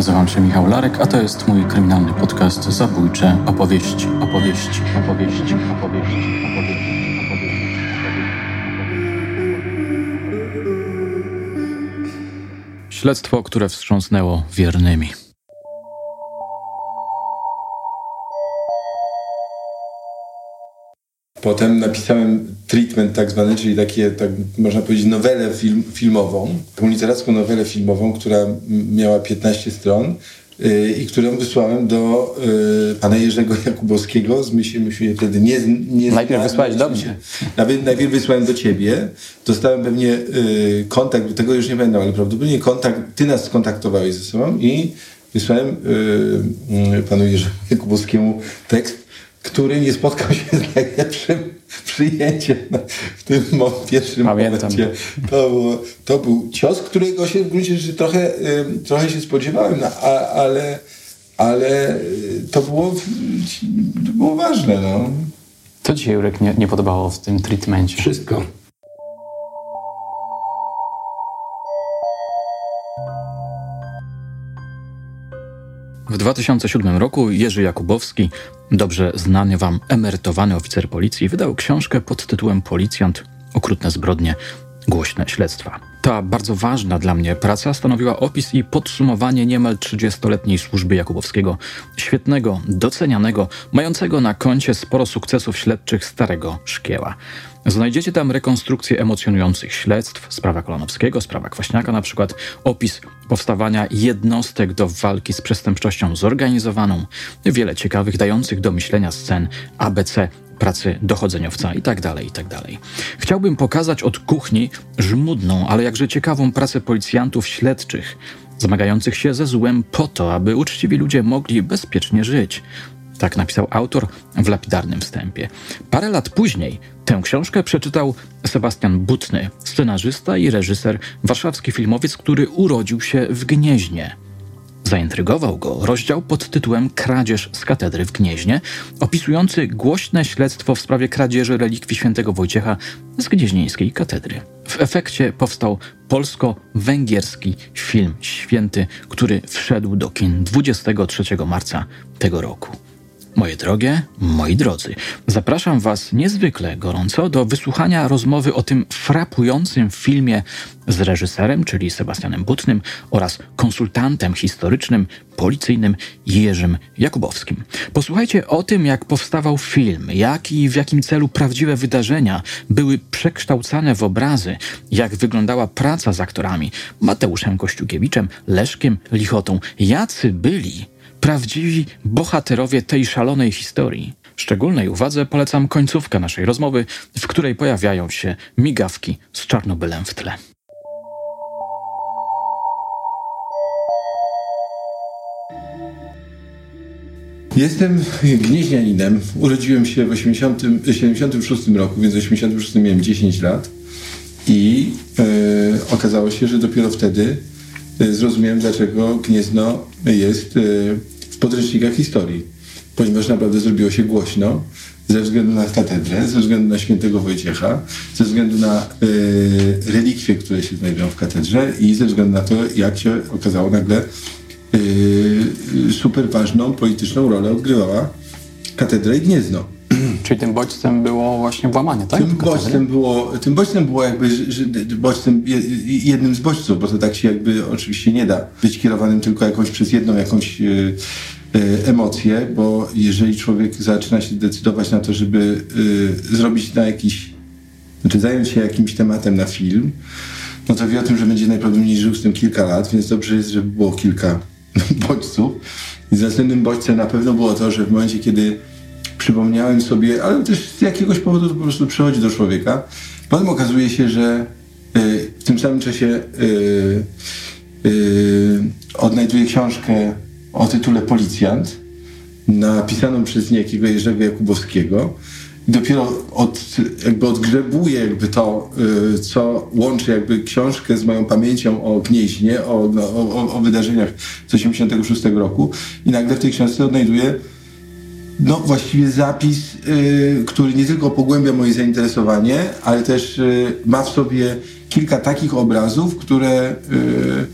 Nazywam się Michał Larek, a to jest mój kryminalny podcast Zabójcze opowieści, opowieści, opowieści, opowieści. Śledztwo, które wstrząsnęło wiernymi. Potem napisałem treatment tak zwany, czyli takie, tak można powiedzieć, nowelę film, filmową, taką literacką nowelę filmową, która miała 15 stron yy, i którą wysłałem do yy, pana Jerzego Jakubowskiego. Z myśli, myśli wtedy nie, nie Najpierw wysłałeś do mnie. Najpierw, najpierw wysłałem do ciebie. Dostałem pewnie yy, kontakt, tego już nie będę, ale prawdopodobnie kontakt, ty nas skontaktowałeś ze sobą i wysłałem yy, yy, panu Jerzemu Jakubowskiemu tekst który nie spotkał się z najlepszym przyjęciem w tym pierwszym Pamiętam. momencie. To, było, to był cios, którego się w gruncie rzeczy trochę, trochę się spodziewałem, no, a, ale, ale to było, to było ważne. No. Co ci się, Jurek, nie, nie podobało w tym treatmencie? Wszystko. W 2007 roku Jerzy Jakubowski, dobrze znany wam emerytowany oficer policji, wydał książkę pod tytułem Policjant okrutne zbrodnie, głośne śledztwa. Ta bardzo ważna dla mnie praca stanowiła opis i podsumowanie niemal 30-letniej służby Jakubowskiego, świetnego, docenianego, mającego na koncie sporo sukcesów śledczych starego szkieła. Znajdziecie tam rekonstrukcję emocjonujących śledztw, sprawa Kolonowskiego, sprawa Kwaśniaka na przykład, opis powstawania jednostek do walki z przestępczością zorganizowaną, wiele ciekawych, dających do myślenia scen ABC pracy dochodzeniowca i tak dalej, i tak. Chciałbym pokazać od kuchni żmudną, ale jakże ciekawą pracę policjantów śledczych, zmagających się ze złem po to, aby uczciwi ludzie mogli bezpiecznie żyć. Tak napisał autor w lapidarnym wstępie. Parę lat później tę książkę przeczytał Sebastian Butny, scenarzysta i reżyser, warszawski filmowiec, który urodził się w Gnieźnie. Zaintrygował go rozdział pod tytułem Kradzież z katedry w Gnieźnie, opisujący głośne śledztwo w sprawie kradzieży relikwii świętego Wojciecha z gnieźnieńskiej katedry. W efekcie powstał polsko-węgierski film Święty, który wszedł do kin 23 marca tego roku. Moje drogie, moi drodzy, zapraszam Was niezwykle gorąco do wysłuchania rozmowy o tym frapującym filmie z reżyserem, czyli Sebastianem Butnym oraz konsultantem historycznym, policyjnym Jerzym Jakubowskim. Posłuchajcie o tym, jak powstawał film, jak i w jakim celu prawdziwe wydarzenia były przekształcane w obrazy, jak wyglądała praca z aktorami Mateuszem Kościukiewiczem, Leszkiem Lichotą, jacy byli prawdziwi bohaterowie tej szalonej historii. Szczególnej uwadze polecam końcówkę naszej rozmowy, w której pojawiają się migawki z Czarnobylem w tle. Jestem gnieźnianinem. Urodziłem się w 1976 roku, więc w 86 miałem 10 lat. I e, okazało się, że dopiero wtedy zrozumiałem, dlaczego Gniezno jest e, podręcznikach historii, ponieważ naprawdę zrobiło się głośno ze względu na katedrę, ze względu na świętego Wojciecha, ze względu na y, relikwie, które się znajdują w katedrze i ze względu na to, jak się okazało nagle y, super ważną polityczną rolę odgrywała katedra i Gniezno. Czyli tym bodźcem było właśnie włamanie, tak? Tym bodźcem było, tym bodźcem było jakby że, bodźcem, jednym z bodźców, bo to tak się jakby oczywiście nie da być kierowanym tylko jakąś przez jedną jakąś y, y, emocję, bo jeżeli człowiek zaczyna się decydować na to, żeby y, zrobić na jakiś, znaczy zająć się jakimś tematem na film, no to wie o tym, że będzie najprawdopodobniej żył z tym kilka lat, więc dobrze jest, żeby było kilka bodźców. I następnym bodźcem na pewno było to, że w momencie, kiedy przypomniałem sobie, ale też z jakiegoś powodu to po prostu przychodzi do człowieka. Potem okazuje się, że y, w tym samym czasie y, y, odnajduję książkę o tytule Policjant, napisaną przez niejakiego Jerzego Jakubowskiego. I dopiero od, jakby odgrzebuję jakby to, co łączy jakby książkę z moją pamięcią o Gnieźnie, o, no, o, o wydarzeniach z 86 roku i nagle w tej książce odnajduję no właściwie zapis, y, który nie tylko pogłębia moje zainteresowanie, ale też y, ma w sobie kilka takich obrazów, które, y,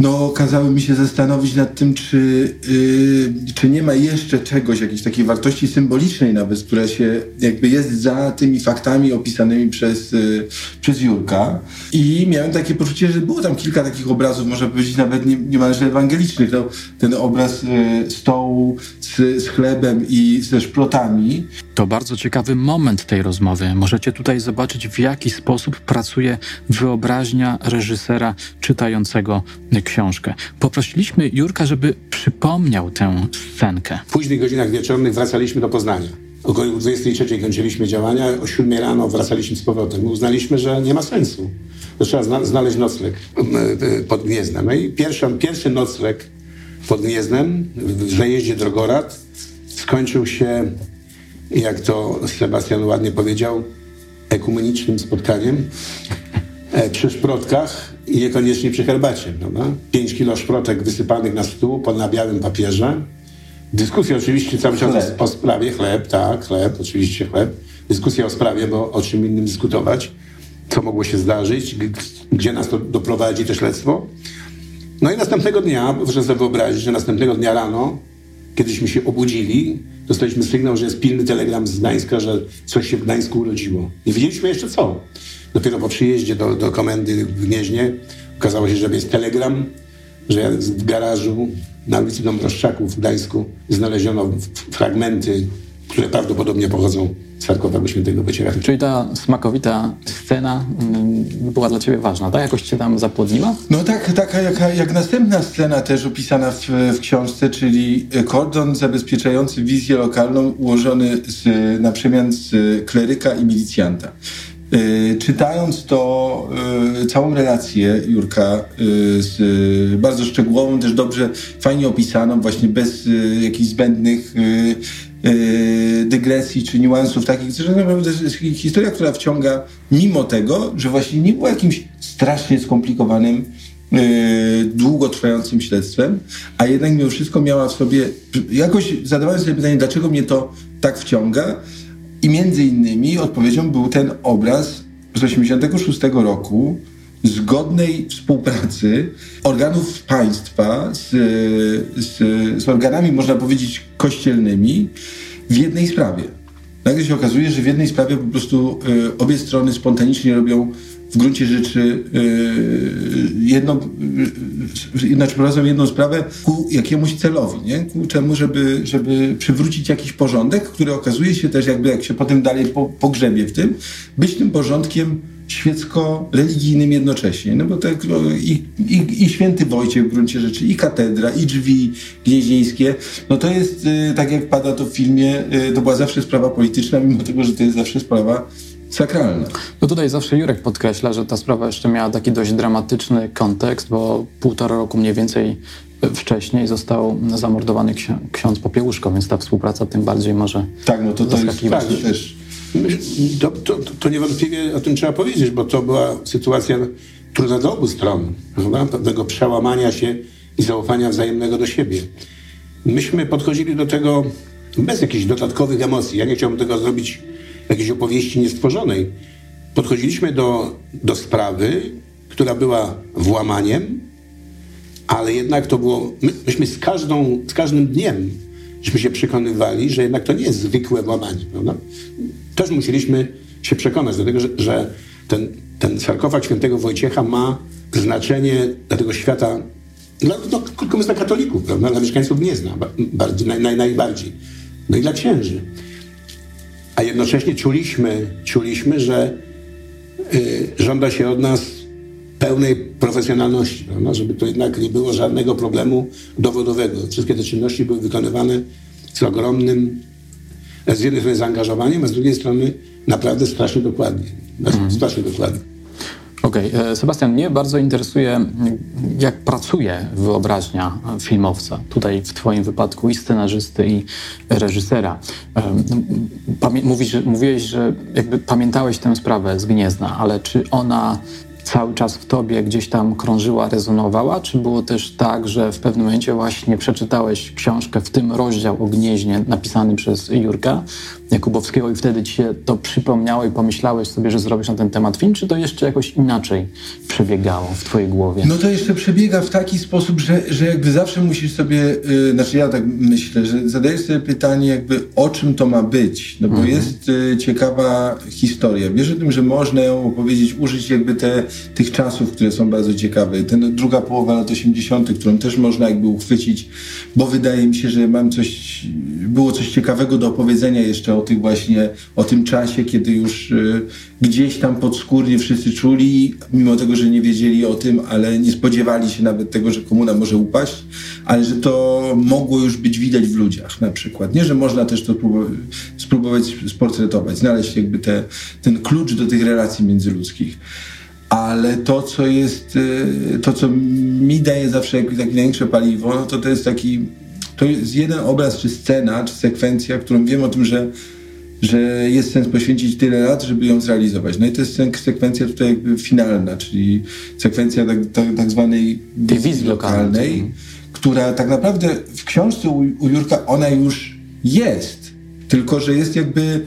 no, kazały mi się zastanowić nad tym, czy, yy, czy nie ma jeszcze czegoś, jakiejś takiej wartości symbolicznej nawet, która się jakby jest za tymi faktami opisanymi przez, yy, przez Jurka. I miałem takie poczucie, że było tam kilka takich obrazów, można powiedzieć nawet nie, niemalże ewangelicznych. No, ten obraz yy, stołu z, z chlebem i ze szprotami. To bardzo ciekawy moment tej rozmowy. Możecie tutaj zobaczyć, w jaki sposób pracuje wyobraźnia reżysera czytającego książkę. Poprosiliśmy Jurka, żeby przypomniał tę scenkę. W późnych godzinach wieczornych wracaliśmy do Poznania. Około 23 kończyliśmy działania, o 7 rano wracaliśmy z powrotem. Uznaliśmy, że nie ma sensu. To trzeba znaleźć nocleg pod Gniezdem. No i pierwszy, pierwszy nocleg pod Gniezdem w najeździe Drogorad skończył się, jak to Sebastian ładnie powiedział, ekumenicznym spotkaniem e, przy szprotkach i niekoniecznie przy herbacie. Prawda? 5 kilo szprotek wysypanych na stół na białym papierze. Dyskusja oczywiście cały czas chleb. o sprawie, chleb, tak, chleb, oczywiście chleb. Dyskusja o sprawie, bo o czym innym dyskutować, co mogło się zdarzyć, gdzie nas to doprowadzi to śledztwo. No i następnego dnia, proszę sobie wyobrazić, że następnego dnia rano, kiedyśmy się obudzili, dostaliśmy sygnał, że jest pilny telegram z Gdańska, że coś się w Gdańsku urodziło. Nie wiedzieliśmy jeszcze co. Dopiero po przyjeździe do, do komendy w Gnieźnie okazało się, że jest telegram, że w garażu na ulicy Dąbrowszczaków w Gdańsku znaleziono fragmenty, które prawdopodobnie pochodzą z sarkofagu świętego Wycieracha. Czyli ta smakowita scena mm, była dla ciebie ważna, tak? Jakoś cię tam zapłodniła? No tak, taka jak, jak następna scena też opisana w, w książce, czyli kordon zabezpieczający wizję lokalną ułożony z, na przemian z kleryka i milicjanta. Y, czytając to, y, całą relację Jurka, y, z, bardzo szczegółową, też dobrze, fajnie opisaną, właśnie bez jakichś zbędnych dygresji czy niuansów takich, że jest historia, która wciąga mimo tego, że właśnie nie było jakimś strasznie skomplikowanym, długotrwającym śledztwem, a jednak mimo wszystko miała w sobie, jakoś zadawałem sobie pytanie, dlaczego mnie to tak wciąga, i między innymi odpowiedzią był ten obraz z 1986 roku zgodnej współpracy organów państwa z, z, z organami, można powiedzieć, kościelnymi w jednej sprawie. Nagle się okazuje, że w jednej sprawie po prostu y, obie strony spontanicznie robią w gruncie rzeczy yy, jedną, yy, znaczy prowadzą jedną sprawę ku jakiemuś celowi, nie? ku czemu, żeby, żeby przywrócić jakiś porządek, który okazuje się też jakby, jak się potem dalej po, pogrzebie w tym, być tym porządkiem świecko-religijnym jednocześnie. No bo tak no, i, i, i, święty Wojciech w gruncie rzeczy, i katedra, i drzwi gnieźnieńskie, no to jest, yy, tak jak pada to w filmie, yy, to była zawsze sprawa polityczna, mimo tego, że to jest zawsze sprawa sakralne. No tutaj zawsze Jurek podkreśla, że ta sprawa jeszcze miała taki dość dramatyczny kontekst, bo półtora roku mniej więcej wcześniej został zamordowany ksiądz Popiełuszko, więc ta współpraca tym bardziej może Tak, no to, to jest tak, też... To, to, to niewątpliwie o tym trzeba powiedzieć, bo to była sytuacja trudna dla obu stron, prawda? pewnego przełamania się i zaufania wzajemnego do siebie. Myśmy podchodzili do tego bez jakichś dodatkowych emocji. Ja nie chciałbym tego zrobić jakiejś opowieści niestworzonej. Podchodziliśmy do, do sprawy, która była włamaniem, ale jednak to było, my, myśmy z, każdą, z każdym dniem żeśmy się przekonywali, że jednak to nie jest zwykłe włamanie. Prawda? Też musieliśmy się przekonać do tego, że, że ten, ten sarkofag świętego Wojciecha ma znaczenie dla tego świata, dla, no, krótko dla katolików, prawda? dla mieszkańców Gniezna bardziej, naj, naj, najbardziej. No i dla księży a jednocześnie czuliśmy, czuliśmy że y, żąda się od nas pełnej profesjonalności, prawda? żeby to jednak nie było żadnego problemu dowodowego. Wszystkie te czynności były wykonywane z ogromnym, z jednej strony zaangażowaniem, a z drugiej strony naprawdę strasznie dokładnie. Mhm. Strasznie dokładnie. Okej, okay. E, Sebastian, mnie bardzo interesuje, jak pracuje wyobraźnia filmowca. Tutaj w Twoim wypadku i scenarzysty, i reżysera. E, pamię mówisz, mówiłeś, że jakby pamiętałeś tę sprawę z Gniezna, ale czy ona cały czas w tobie gdzieś tam krążyła, rezonowała? Czy było też tak, że w pewnym momencie właśnie przeczytałeś książkę, w tym rozdział o Gnieźnie napisany przez Jurka Jakubowskiego i wtedy ci się to przypomniało i pomyślałeś sobie, że zrobisz na ten temat film, czy to jeszcze jakoś inaczej przebiegało w twojej głowie? No to jeszcze przebiega w taki sposób, że, że jakby zawsze musisz sobie, yy, znaczy ja tak myślę, że zadajesz sobie pytanie jakby o czym to ma być, no bo mhm. jest y, ciekawa historia. Wiesz o tym, że można ją opowiedzieć, użyć jakby te, tych czasów, które są bardzo ciekawe. Ten druga połowa lat 80., którą też można jakby uchwycić, bo wydaje mi się, że mam coś, było coś ciekawego do opowiedzenia jeszcze o tych właśnie, o tym czasie, kiedy już y, gdzieś tam podskórnie wszyscy czuli, mimo tego, że nie wiedzieli o tym, ale nie spodziewali się nawet tego, że komuna może upaść, ale że to mogło już być widać w ludziach na przykład. Nie, że można też to spróbować sportretować, znaleźć jakby te, ten klucz do tych relacji międzyludzkich. Ale to, co jest, y, to, co mi daje zawsze jakieś takie największe paliwo, no to to jest taki, to jest jeden obraz, czy scena, czy sekwencja, którą wiem o tym, że że jest sens poświęcić tyle lat, żeby ją zrealizować. No i to jest sekwencja tutaj jakby finalna, czyli sekwencja tak, tak, tak zwanej wizji lokalnej, mhm. która tak naprawdę w książce u, u Jurka ona już jest, tylko że jest jakby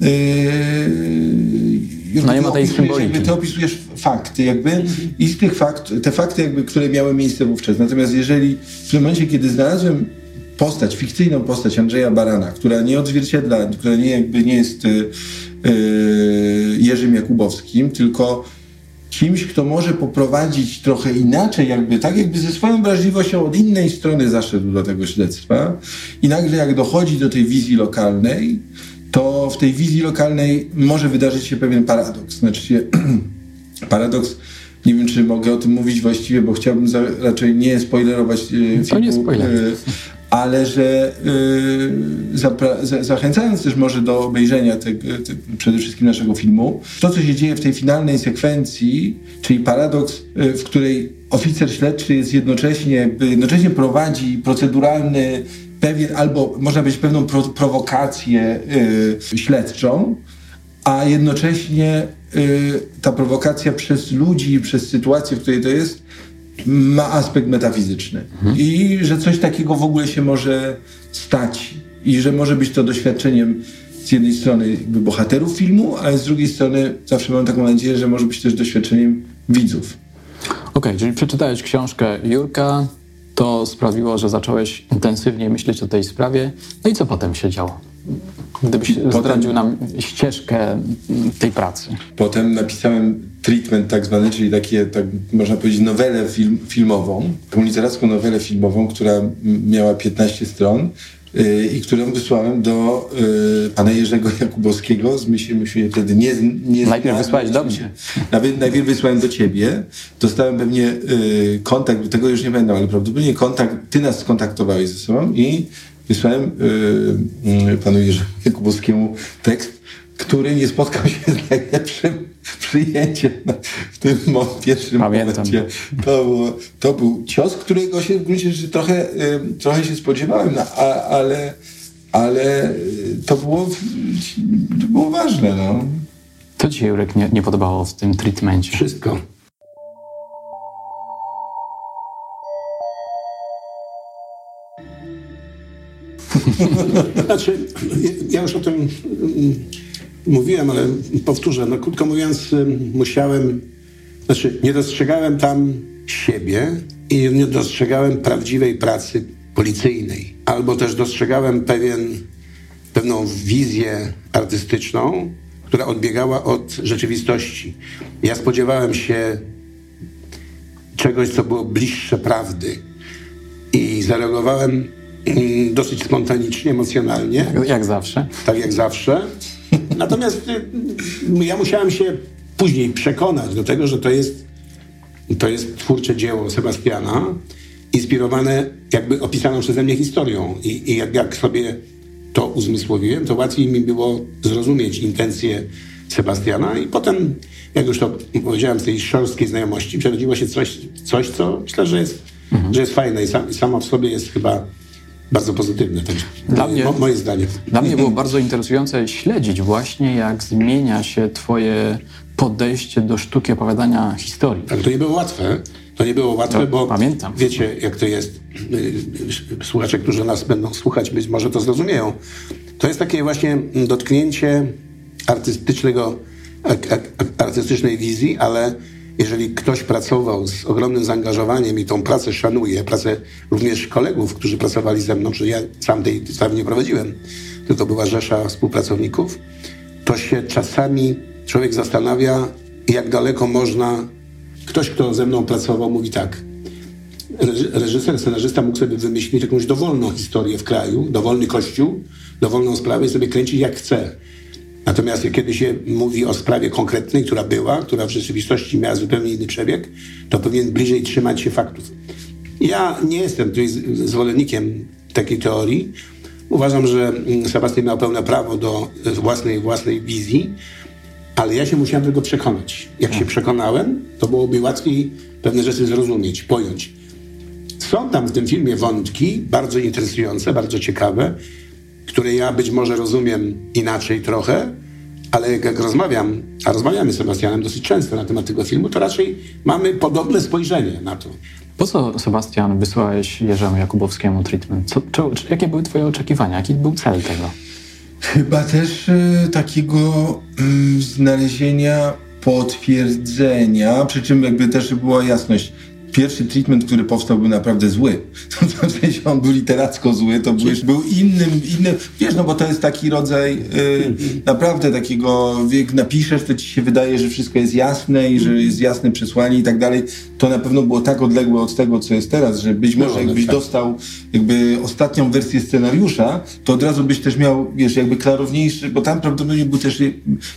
Yy, no nie ma tej symboliki. Ty opisujesz fakty jakby i z tych fakt, te fakty jakby, które miały miejsce wówczas. Natomiast jeżeli w tym momencie, kiedy znalazłem postać, fikcyjną postać Andrzeja Barana, która nie odzwierciedla, która nie, jakby nie jest yy, Jerzym Jakubowskim, tylko kimś, kto może poprowadzić trochę inaczej, jakby tak jakby ze swoją wrażliwością od innej strony zaszedł do tego śledztwa i nagle jak dochodzi do tej wizji lokalnej, to w tej wizji lokalnej może wydarzyć się pewien paradoks. Znaczy paradoks, nie wiem czy mogę o tym mówić właściwie, bo chciałbym za, raczej nie spoilerować e, filmu, to nie spoiler. E, ale że y, za, zachęcając też może do obejrzenia te, te, przede wszystkim naszego filmu, to co się dzieje w tej finalnej sekwencji, czyli paradoks, y, w której oficer śledczy jest jednocześnie, jednocześnie prowadzi proceduralny pewien, albo można powiedzieć pewną pro, prowokację y, śledczą, a jednocześnie ta prowokacja przez ludzi, przez sytuację, w której to jest, ma aspekt metafizyczny. Mhm. I że coś takiego w ogóle się może stać. I że może być to doświadczeniem z jednej strony jakby bohaterów filmu, ale z drugiej strony zawsze mam taką nadzieję, że może być też doświadczeniem widzów. Okej, okay, czyli przeczytałeś książkę Jurka, to sprawiło, że zacząłeś intensywnie myśleć o tej sprawie. No i co potem się działo? Gdybyś potem, zdradził nam ścieżkę tej pracy. Potem napisałem treatment tak zwany, czyli takie, tak można powiedzieć, nowelę film, filmową, taką literacką nowelę filmową, która miała 15 stron i którą wysłałem do yy, pana Jerzego Jakubowskiego. Zmyślimy się wtedy nie, nie Najpierw wysłałeś do mnie. Nawet najpierw wysłałem do ciebie. Dostałem pewnie yy, kontakt, tego już nie będę, ale prawdopodobnie kontakt, ty nas skontaktowałeś ze sobą i wysłałem panu Jerzemu Jakubowskiemu tekst, który nie spotkał się z najlepszym przyjęciem w tym pierwszym Pamiętam. momencie. To, było, to był cios, którego się w gruncie rzeczy trochę, trochę się spodziewałem, no, a, ale, ale to było, to było ważne. No. Co ci się, Jurek, nie, nie podobało w tym treatmencie? Wszystko. znaczy, ja już o tym mm, mówiłem, ale powtórzę. No, krótko mówiąc, musiałem, znaczy nie dostrzegałem tam siebie i nie dostrzegałem prawdziwej pracy policyjnej. Albo też dostrzegałem pewien, pewną wizję artystyczną, która odbiegała od rzeczywistości. Ja spodziewałem się czegoś, co było bliższe prawdy. I zareagowałem Mm, dosyć spontanicznie, emocjonalnie. Jak zawsze. Tak jak zawsze. Natomiast y, ja musiałem się później przekonać do tego, że to jest, to jest twórcze dzieło Sebastiana, inspirowane jakby opisaną przeze mnie historią. I, i jak, jak sobie to uzmysłowiłem, to łatwiej mi było zrozumieć intencje Sebastiana i potem, jak już to powiedziałem, z tej szorstkiej znajomości przerodziło się coś, coś co myślę, że jest, mhm. że jest fajne i, sam, i samo w sobie jest chyba bardzo pozytywne. Tak, dla mnie, moje zdanie. Dla mnie było bardzo interesujące śledzić właśnie, jak zmienia się twoje podejście do sztuki opowiadania historii. Tak, to nie było łatwe. To nie było łatwe, no, bo pamiętam. wiecie, jak to jest. Słuchacze, którzy nas będą słuchać, być może to zrozumieją. To jest takie właśnie dotknięcie artystycznego, artystycznej wizji, ale jeżeli ktoś pracował z ogromnym zaangażowaniem i tą pracę szanuje, pracę również kolegów, którzy pracowali ze mną, że ja sam tej sprawy nie prowadziłem, tylko była rzesza współpracowników, to się czasami człowiek zastanawia, jak daleko można. Ktoś, kto ze mną pracował, mówi tak. Reżyser, scenarzysta mógł sobie wymyślić jakąś dowolną historię w kraju, dowolny kościół, dowolną sprawę i sobie kręcić jak chce. Natomiast kiedy się mówi o sprawie konkretnej, która była, która w rzeczywistości miała zupełnie inny przebieg, to powinien bliżej trzymać się faktów. Ja nie jestem tutaj zwolennikiem takiej teorii. Uważam, że Sebastian miał pełne prawo do własnej, własnej wizji, ale ja się musiałem tego przekonać. Jak się przekonałem, to byłoby łatwiej pewne rzeczy zrozumieć, pojąć. Są tam w tym filmie wątki bardzo interesujące, bardzo ciekawe, które ja być może rozumiem inaczej trochę, ale jak rozmawiam, a rozmawiamy z Sebastianem dosyć często na temat tego filmu, to raczej mamy podobne spojrzenie na to. Po co, Sebastian, wysłałeś Jerzemu Jakubowskiemu treatment? Co, czy, czy, jakie były twoje oczekiwania? Jaki był cel tego? Chyba też y, takiego y, znalezienia potwierdzenia, przy czym jakby też była jasność pierwszy treatment, który powstał, był naprawdę zły. To, sensie on był literacko zły, to był, był innym, innym, wiesz, no bo to jest taki rodzaj y, naprawdę takiego, jak napiszesz, to ci się wydaje, że wszystko jest jasne i że jest jasne przesłanie i tak dalej. To na pewno było tak odległe od tego, co jest teraz, że być może no, jakbyś tak. dostał jakby ostatnią wersję scenariusza, to od razu byś też miał, wiesz, jakby klarowniejszy, bo tam prawdopodobnie był też,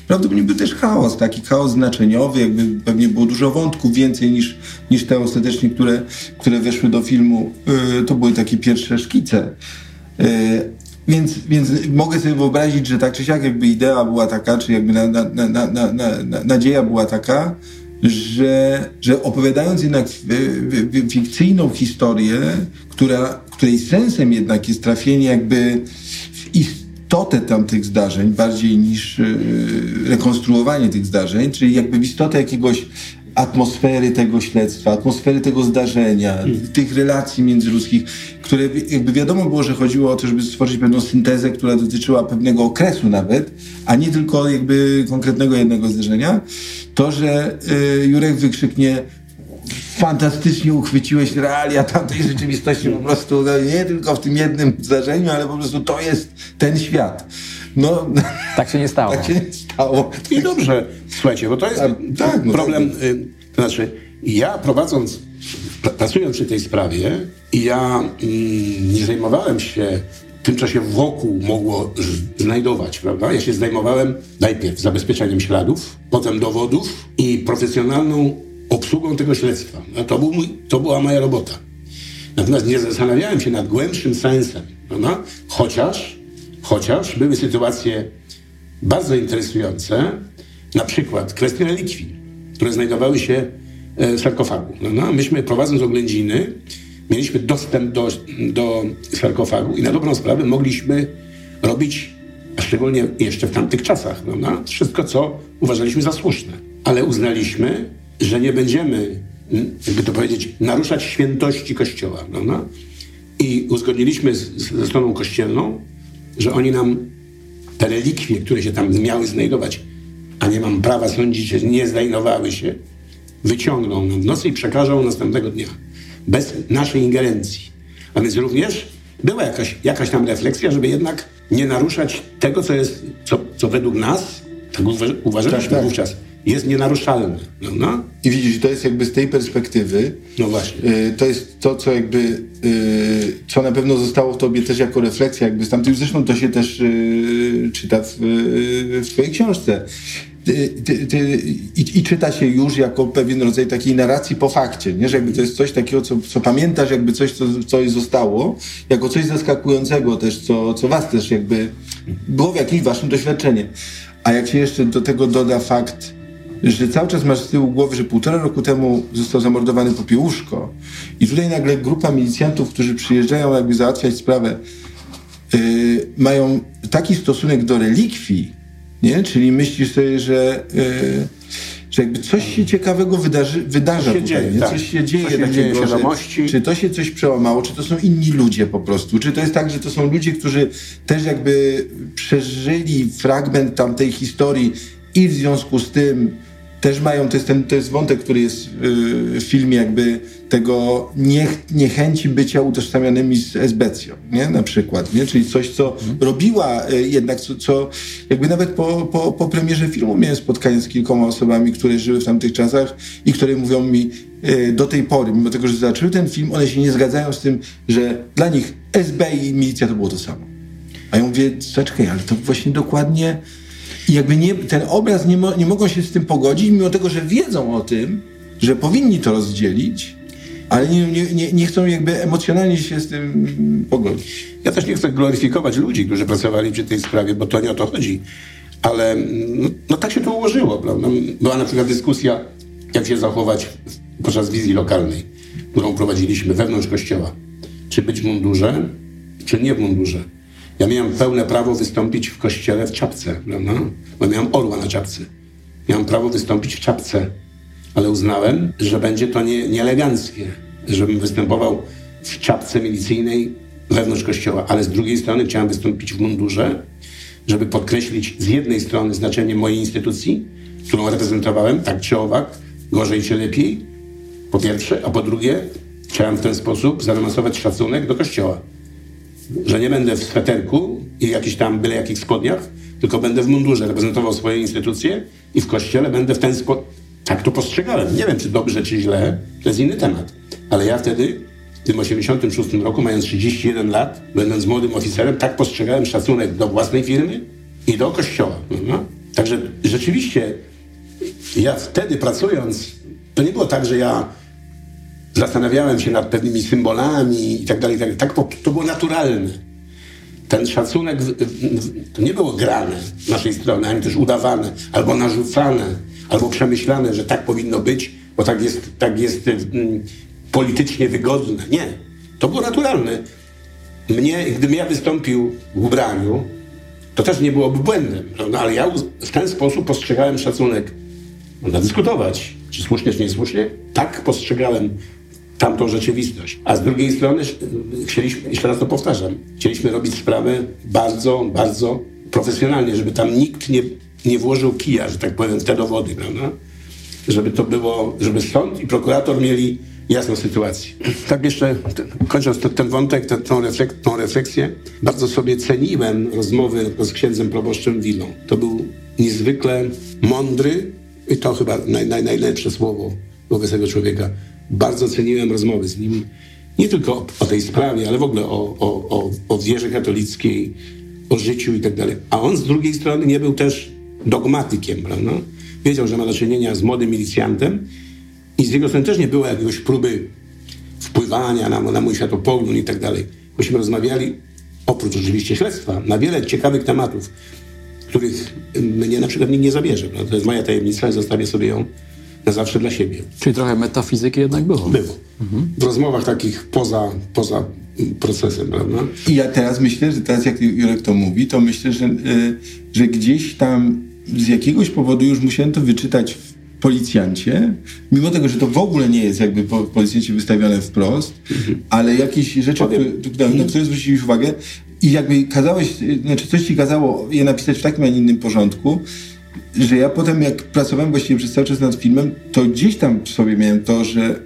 prawdopodobnie był też chaos, taki chaos znaczeniowy, jakby pewnie było dużo wątków więcej niż, niż te ostatecznie, które, które weszły do filmu, y, to były takie pierwsze szkice. Y, więc, więc mogę sobie wyobrazić, że tak czy siak jakby idea była taka, czy jakby na, na, na, na, na, nadzieja była taka, że, że opowiadając jednak fikcyjną historię, która, której sensem jednak jest trafienie jakby w istotę tamtych zdarzeń, bardziej niż y, rekonstruowanie tych zdarzeń, czyli jakby w istotę jakiegoś atmosfery tego śledztwa, atmosfery tego zdarzenia, hmm. tych relacji międzyludzkich, które jakby wiadomo było, że chodziło o to, żeby stworzyć pewną syntezę, która dotyczyła pewnego okresu nawet, a nie tylko jakby konkretnego jednego zdarzenia, to, że y, Jurek wykrzyknie fantastycznie uchwyciłeś realia tamtej rzeczywistości po prostu, no, nie tylko w tym jednym zdarzeniu, ale po prostu to jest ten świat. No, tak się nie stało. Tak się nie stało. I dobrze. Słuchajcie, bo to jest tak, tak, no problem. Tak. To znaczy, ja prowadząc, pracując przy tej sprawie, ja mm, nie zajmowałem się w tym czasie wokół mogło znajdować, prawda? Ja się zajmowałem najpierw zabezpieczeniem śladów, potem dowodów i profesjonalną obsługą tego śledztwa. No, to, był mój, to była moja robota. Natomiast nie zastanawiałem się nad głębszym sensem? Chociaż Chociaż były sytuacje bardzo interesujące, na przykład kwestie relikwii, które znajdowały się e, w sarkofagu. Myśmy prowadząc oględziny, mieliśmy dostęp do, do sarkofagu i na dobrą sprawę mogliśmy robić, a szczególnie jeszcze w tamtych czasach, wszystko, co uważaliśmy za słuszne. Ale uznaliśmy, że nie będziemy, jakby to powiedzieć, naruszać świętości Kościoła. I uzgodniliśmy z, ze stroną kościelną, że oni nam te relikwie, które się tam miały znajdować, a nie mam prawa sądzić, że nie znajdowały się, wyciągną nam w nocy i przekażą następnego dnia. Bez naszej ingerencji. A więc również była jakaś, jakaś tam refleksja, żeby jednak nie naruszać tego, co jest, co, co według nas, tak uważaliśmy tak, tak. wówczas, jest nienaruszalne. No, I widzisz, to jest jakby z tej perspektywy. No właśnie. Y, to jest to, co jakby, y, co na pewno zostało w tobie też jako refleksja, jakby z tamtych, zresztą to się też y, czyta w, w twojej książce. Ty, ty, ty, i, i, czyta się już jako pewien rodzaj takiej narracji po fakcie, nie? że jakby to jest coś takiego, co, co pamiętasz, jakby coś, co, co zostało, jako coś zaskakującego też, co, co was też jakby było w jakimś waszym doświadczeniem. A jak się jeszcze do tego doda fakt, że cały czas masz z tyłu głowy, że półtora roku temu został zamordowany Popiełuszko i tutaj nagle grupa milicjantów, którzy przyjeżdżają jakby załatwiać sprawę, yy, mają taki stosunek do relikwii, nie? Czyli myślisz sobie, że, yy, że jakby coś się ciekawego wydarzy, wydarza się tutaj, dzieje, tak. coś się dzieje Coś się dzieje, czy to się coś przełamało, czy to są inni ludzie po prostu, czy to jest tak, że to są ludzie, którzy też jakby przeżyli fragment tamtej historii i w związku z tym też mają, to jest, ten, to jest wątek, który jest yy, w filmie jakby tego niech, niechęci bycia utożsamianymi z esbecją, nie? Na przykład, nie? Czyli coś, co robiła y, jednak, co, co jakby nawet po, po, po premierze filmu miałem spotkanie z kilkoma osobami, które żyły w tamtych czasach i które mówią mi y, do tej pory, mimo tego, że zobaczyły ten film, one się nie zgadzają z tym, że dla nich SB i milicja to było to samo. A ja mówię, zaczekaj, ale to właśnie dokładnie... I jakby nie, ten obraz nie, mo, nie mogą się z tym pogodzić, mimo tego, że wiedzą o tym, że powinni to rozdzielić, ale nie, nie, nie, chcą jakby emocjonalnie się z tym pogodzić. Ja też nie chcę gloryfikować ludzi, którzy pracowali przy tej sprawie, bo to nie o to chodzi. Ale no, no tak się to ułożyło, prawda? Była na przykład dyskusja, jak się zachować podczas wizji lokalnej, którą prowadziliśmy wewnątrz kościoła. Czy być w mundurze, czy nie w mundurze. Ja miałem pełne prawo wystąpić w kościele w czapce, prawda? Bo miałem orła na czapce. Miałem prawo wystąpić w czapce, ale uznałem, że będzie to nie, nieeleganckie, żebym występował w czapce milicyjnej wewnątrz kościoła, ale z drugiej strony chciałem wystąpić w mundurze, żeby podkreślić z jednej strony znaczenie mojej instytucji, którą reprezentowałem, tak czy owak, gorzej czy lepiej, po pierwsze, a po drugie, chciałem w ten sposób zademonstrować szacunek do kościoła. Że nie będę w sweterku i jakiś tam byle jakich spodniach, tylko będę w mundurze reprezentował swoje instytucje i w kościele będę w ten sposób. Tak to postrzegałem. Nie wiem, czy dobrze, czy źle, to jest inny temat. Ale ja wtedy, w tym 86 roku, mając 31 lat, będąc młodym oficerem, tak postrzegałem szacunek do własnej firmy i do kościoła. Także rzeczywiście ja wtedy pracując, to nie było tak, że ja zastanawiałem się nad pewnymi symbolami i tak dalej, tak. Tak, to było naturalne. Ten szacunek to nie było grane z naszej strony, ani też udawane, albo narzucane, albo przemyślane, że tak powinno być, bo tak jest, tak jest mm, politycznie wygodne. Nie. To było naturalne. Mnie, gdybym ja wystąpił w ubraniu, to też nie byłoby błędem, prawda? ale ja w ten sposób postrzegałem szacunek. Można dyskutować, czy słusznie, czy niesłusznie. Tak postrzegałem tamtą rzeczywistość. A z drugiej strony chcieliśmy, jeszcze raz to powtarzam, chcieliśmy robić sprawę bardzo, bardzo profesjonalnie, żeby tam nikt nie, nie włożył kija, że tak powiem, w te dowody, prawda? Żeby to było, żeby sąd i prokurator mieli jasną sytuację. Tak jeszcze, kończąc ten, wątek, tę- tą, tą refleksję, bardzo sobie ceniłem rozmowy z księdzem proboszczem Willą. To był niezwykle mądry, i to chyba naj, naj, najlepsze słowo wobec tego człowieka. Bardzo ceniłem rozmowy z nim, nie tylko o, tej sprawie, ale w ogóle o, o, o, o wierze katolickiej, o życiu i tak dalej. A on z drugiej strony nie był też dogmatykiem, prawda? Wiedział, że ma do czynienia z młodym milicjantem i z jego strony też nie było jakiegoś próby wpływania na, na mój światopogląd i tak dalej. Myśmy rozmawiali, oprócz oczywiście śledztwa, na wiele ciekawych tematów, których mnie na przykład nikt nie zabierze. To jest moja tajemnica zostawię sobie ją zawsze dla siebie. Czyli trochę metafizyki jednak było. Było. W rozmowach takich poza, poza procesem, prawda? I ja teraz myślę, że teraz jak Jurek to mówi, to myślę, że, y, że gdzieś tam z jakiegoś powodu już musiałem to wyczytać w policjancie, mimo tego, że to w ogóle nie jest jakby po policjancie wystawione wprost, ale jakieś rzeczy, które, na które zwróciłeś uwagę i jakby kazałeś, y, znaczy coś ci kazało je napisać w takim, a nie innym porządku, że ja potem jak pracowałem właściwie przez cały czas nad filmem, to gdzieś tam w sobie miałem to, że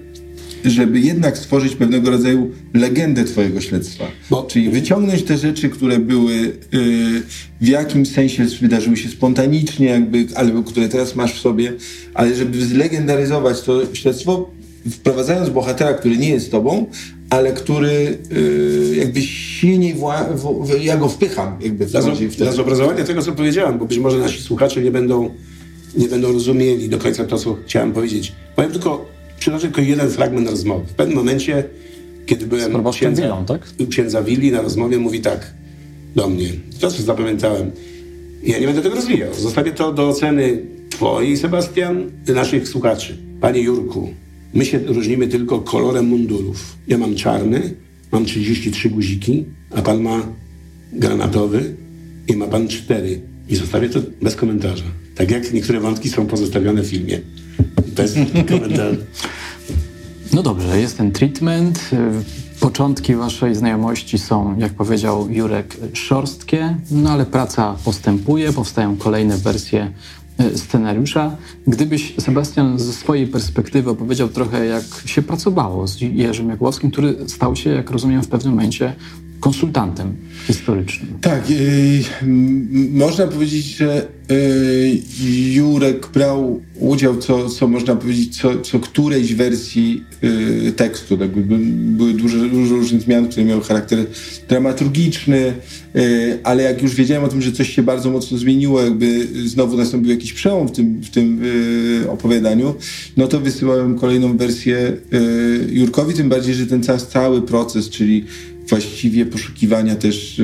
żeby jednak stworzyć pewnego rodzaju legendę twojego śledztwa. Bo- Czyli wyciągnąć te rzeczy, które były y, w jakimś sensie wydarzyły się spontanicznie, jakby, albo które teraz masz w sobie, ale żeby zlegendaryzować to śledztwo, wprowadzając bohatera, który nie jest tobą, ale który y, jakby silniej wła- w, w, ja go wpycham jakby Dla, w dla te- zobrazowania tego, co powiedziałem, bo być może nasi słuchacze nie będą, nie będą rozumieli do końca to, co chciałem powiedzieć. Powiem tylko, przytoczę tylko jeden fragment rozmowy. W pewnym momencie, kiedy byłem księdza, tak? księdza Willi na rozmowie, mówi tak do mnie. To, co zapamiętałem. Ja nie będę tego rozwijał. Zostawię to do oceny twojej, Sebastian, naszych słuchaczy. Panie Jurku, my się różnimy tylko kolorem mundurów. Ja mam czarny, mam 33 guziki, a pan ma granatowy i ma pan cztery I zostawię to bez komentarza. Tak jak niektóre wątki są pozostawione w filmie. Bez komentarza. No dobrze, jest ten treatment. Początki waszej znajomości są, jak powiedział Jurek, szorstkie, no ale praca postępuje, powstają kolejne wersje scenariusza. Gdybyś, Sebastian, ze swojej perspektywy opowiedział trochę, jak się pracowało z Jerzym Jakłowskim, który stał się, jak rozumiem, w pewnym momencie konsultantem historycznym. Tak, yy, można powiedzieć, że yy, Jurek brał udział, co, co można powiedzieć, co, co którejś wersji yy, tekstu. Tak, były dużo, dużo różnych zmian, które miały charakter dramaturgiczny, ale jak już wiedziałem o tym, że coś się bardzo mocno zmieniło, jakby znowu nastąpił jakiś przełom w tym, w tym opowiadaniu, no to wysyłałem kolejną wersję Jurkowi, tym bardziej, że ten cały proces, czyli właściwie poszukiwania też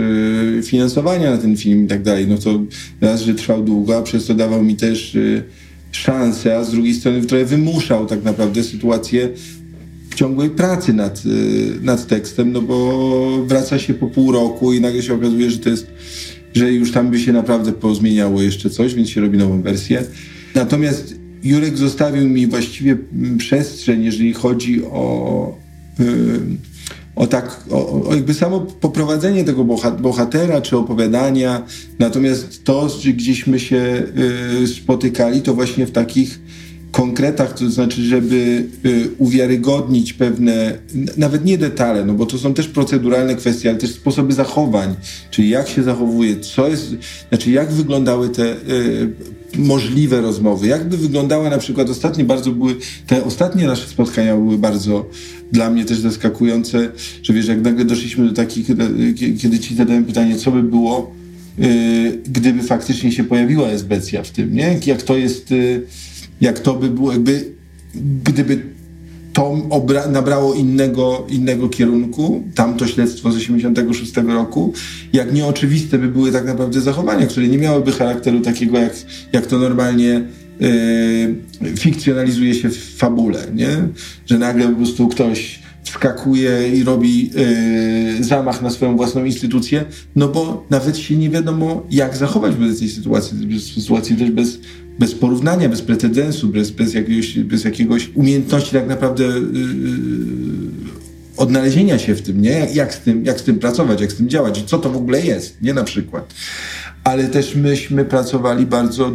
e, finansowania na ten film i tak dalej, no to raz, że trwał długo, a przez to dawał mi też e, szansę, a z drugiej strony trochę wymuszał tak naprawdę sytuację ciągłej pracy nad, e, nad tekstem, no bo wraca się po pół roku i nagle się okazuje, że to jest, że już tam by się naprawdę pozmieniało jeszcze coś, więc się robi nową wersję. Natomiast Jurek zostawił mi właściwie przestrzeń, jeżeli chodzi o o tak, o, o jakby samo poprowadzenie tego bohatera czy opowiadania, natomiast to, gdzieśmy się y, spotykali, to właśnie w takich konkretach, to znaczy, żeby y, uwiarygodnić pewne, nawet nie detale, no bo to są też proceduralne kwestie, ale też sposoby zachowań, czyli jak się zachowuje, co jest, znaczy jak wyglądały te y, możliwe rozmowy, jakby wyglądała na przykład ostatnie bardzo były, te ostatnie nasze spotkania były bardzo dla mnie też zaskakujące, że wiesz, jak nagle doszliśmy do takich, kiedy ci zadałem pytanie, co by było, gdyby faktycznie się pojawiła esbecja w tym, nie? Jak to jest, jak to by było, jakby, gdyby to nabrało innego, innego kierunku, tamto śledztwo z 86 roku, jak nieoczywiste by były tak naprawdę zachowania, które nie miałyby charakteru takiego, jak, jak to normalnie yy, fikcjonalizuje się w fabule, nie? Że nagle po prostu ktoś wskakuje i robi yy, zamach na swoją własną instytucję, no bo nawet się nie wiadomo, jak zachować wobec tej sytuacji, sytuacji też bez, bez porównania, bez precedensu, bez, bez, jakiegoś, bez jakiegoś umiejętności tak naprawdę yy, odnalezienia się w tym, nie? Jak, jak, z tym, jak z tym pracować, jak z tym działać, co to w ogóle jest, nie na przykład. Ale też myśmy pracowali bardzo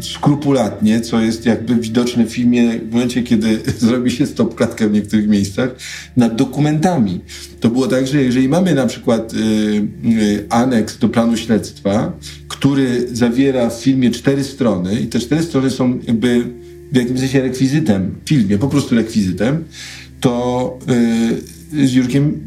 skrupulatnie, co jest jakby widoczne w filmie w momencie, kiedy zrobi się stopklatkę w niektórych miejscach, nad dokumentami. To było tak, że jeżeli mamy na przykład y, y, aneks do planu śledztwa, który zawiera w filmie cztery strony i te cztery strony są jakby w jakimś sensie rekwizytem w filmie, po prostu rekwizytem, to y, z Jurkiem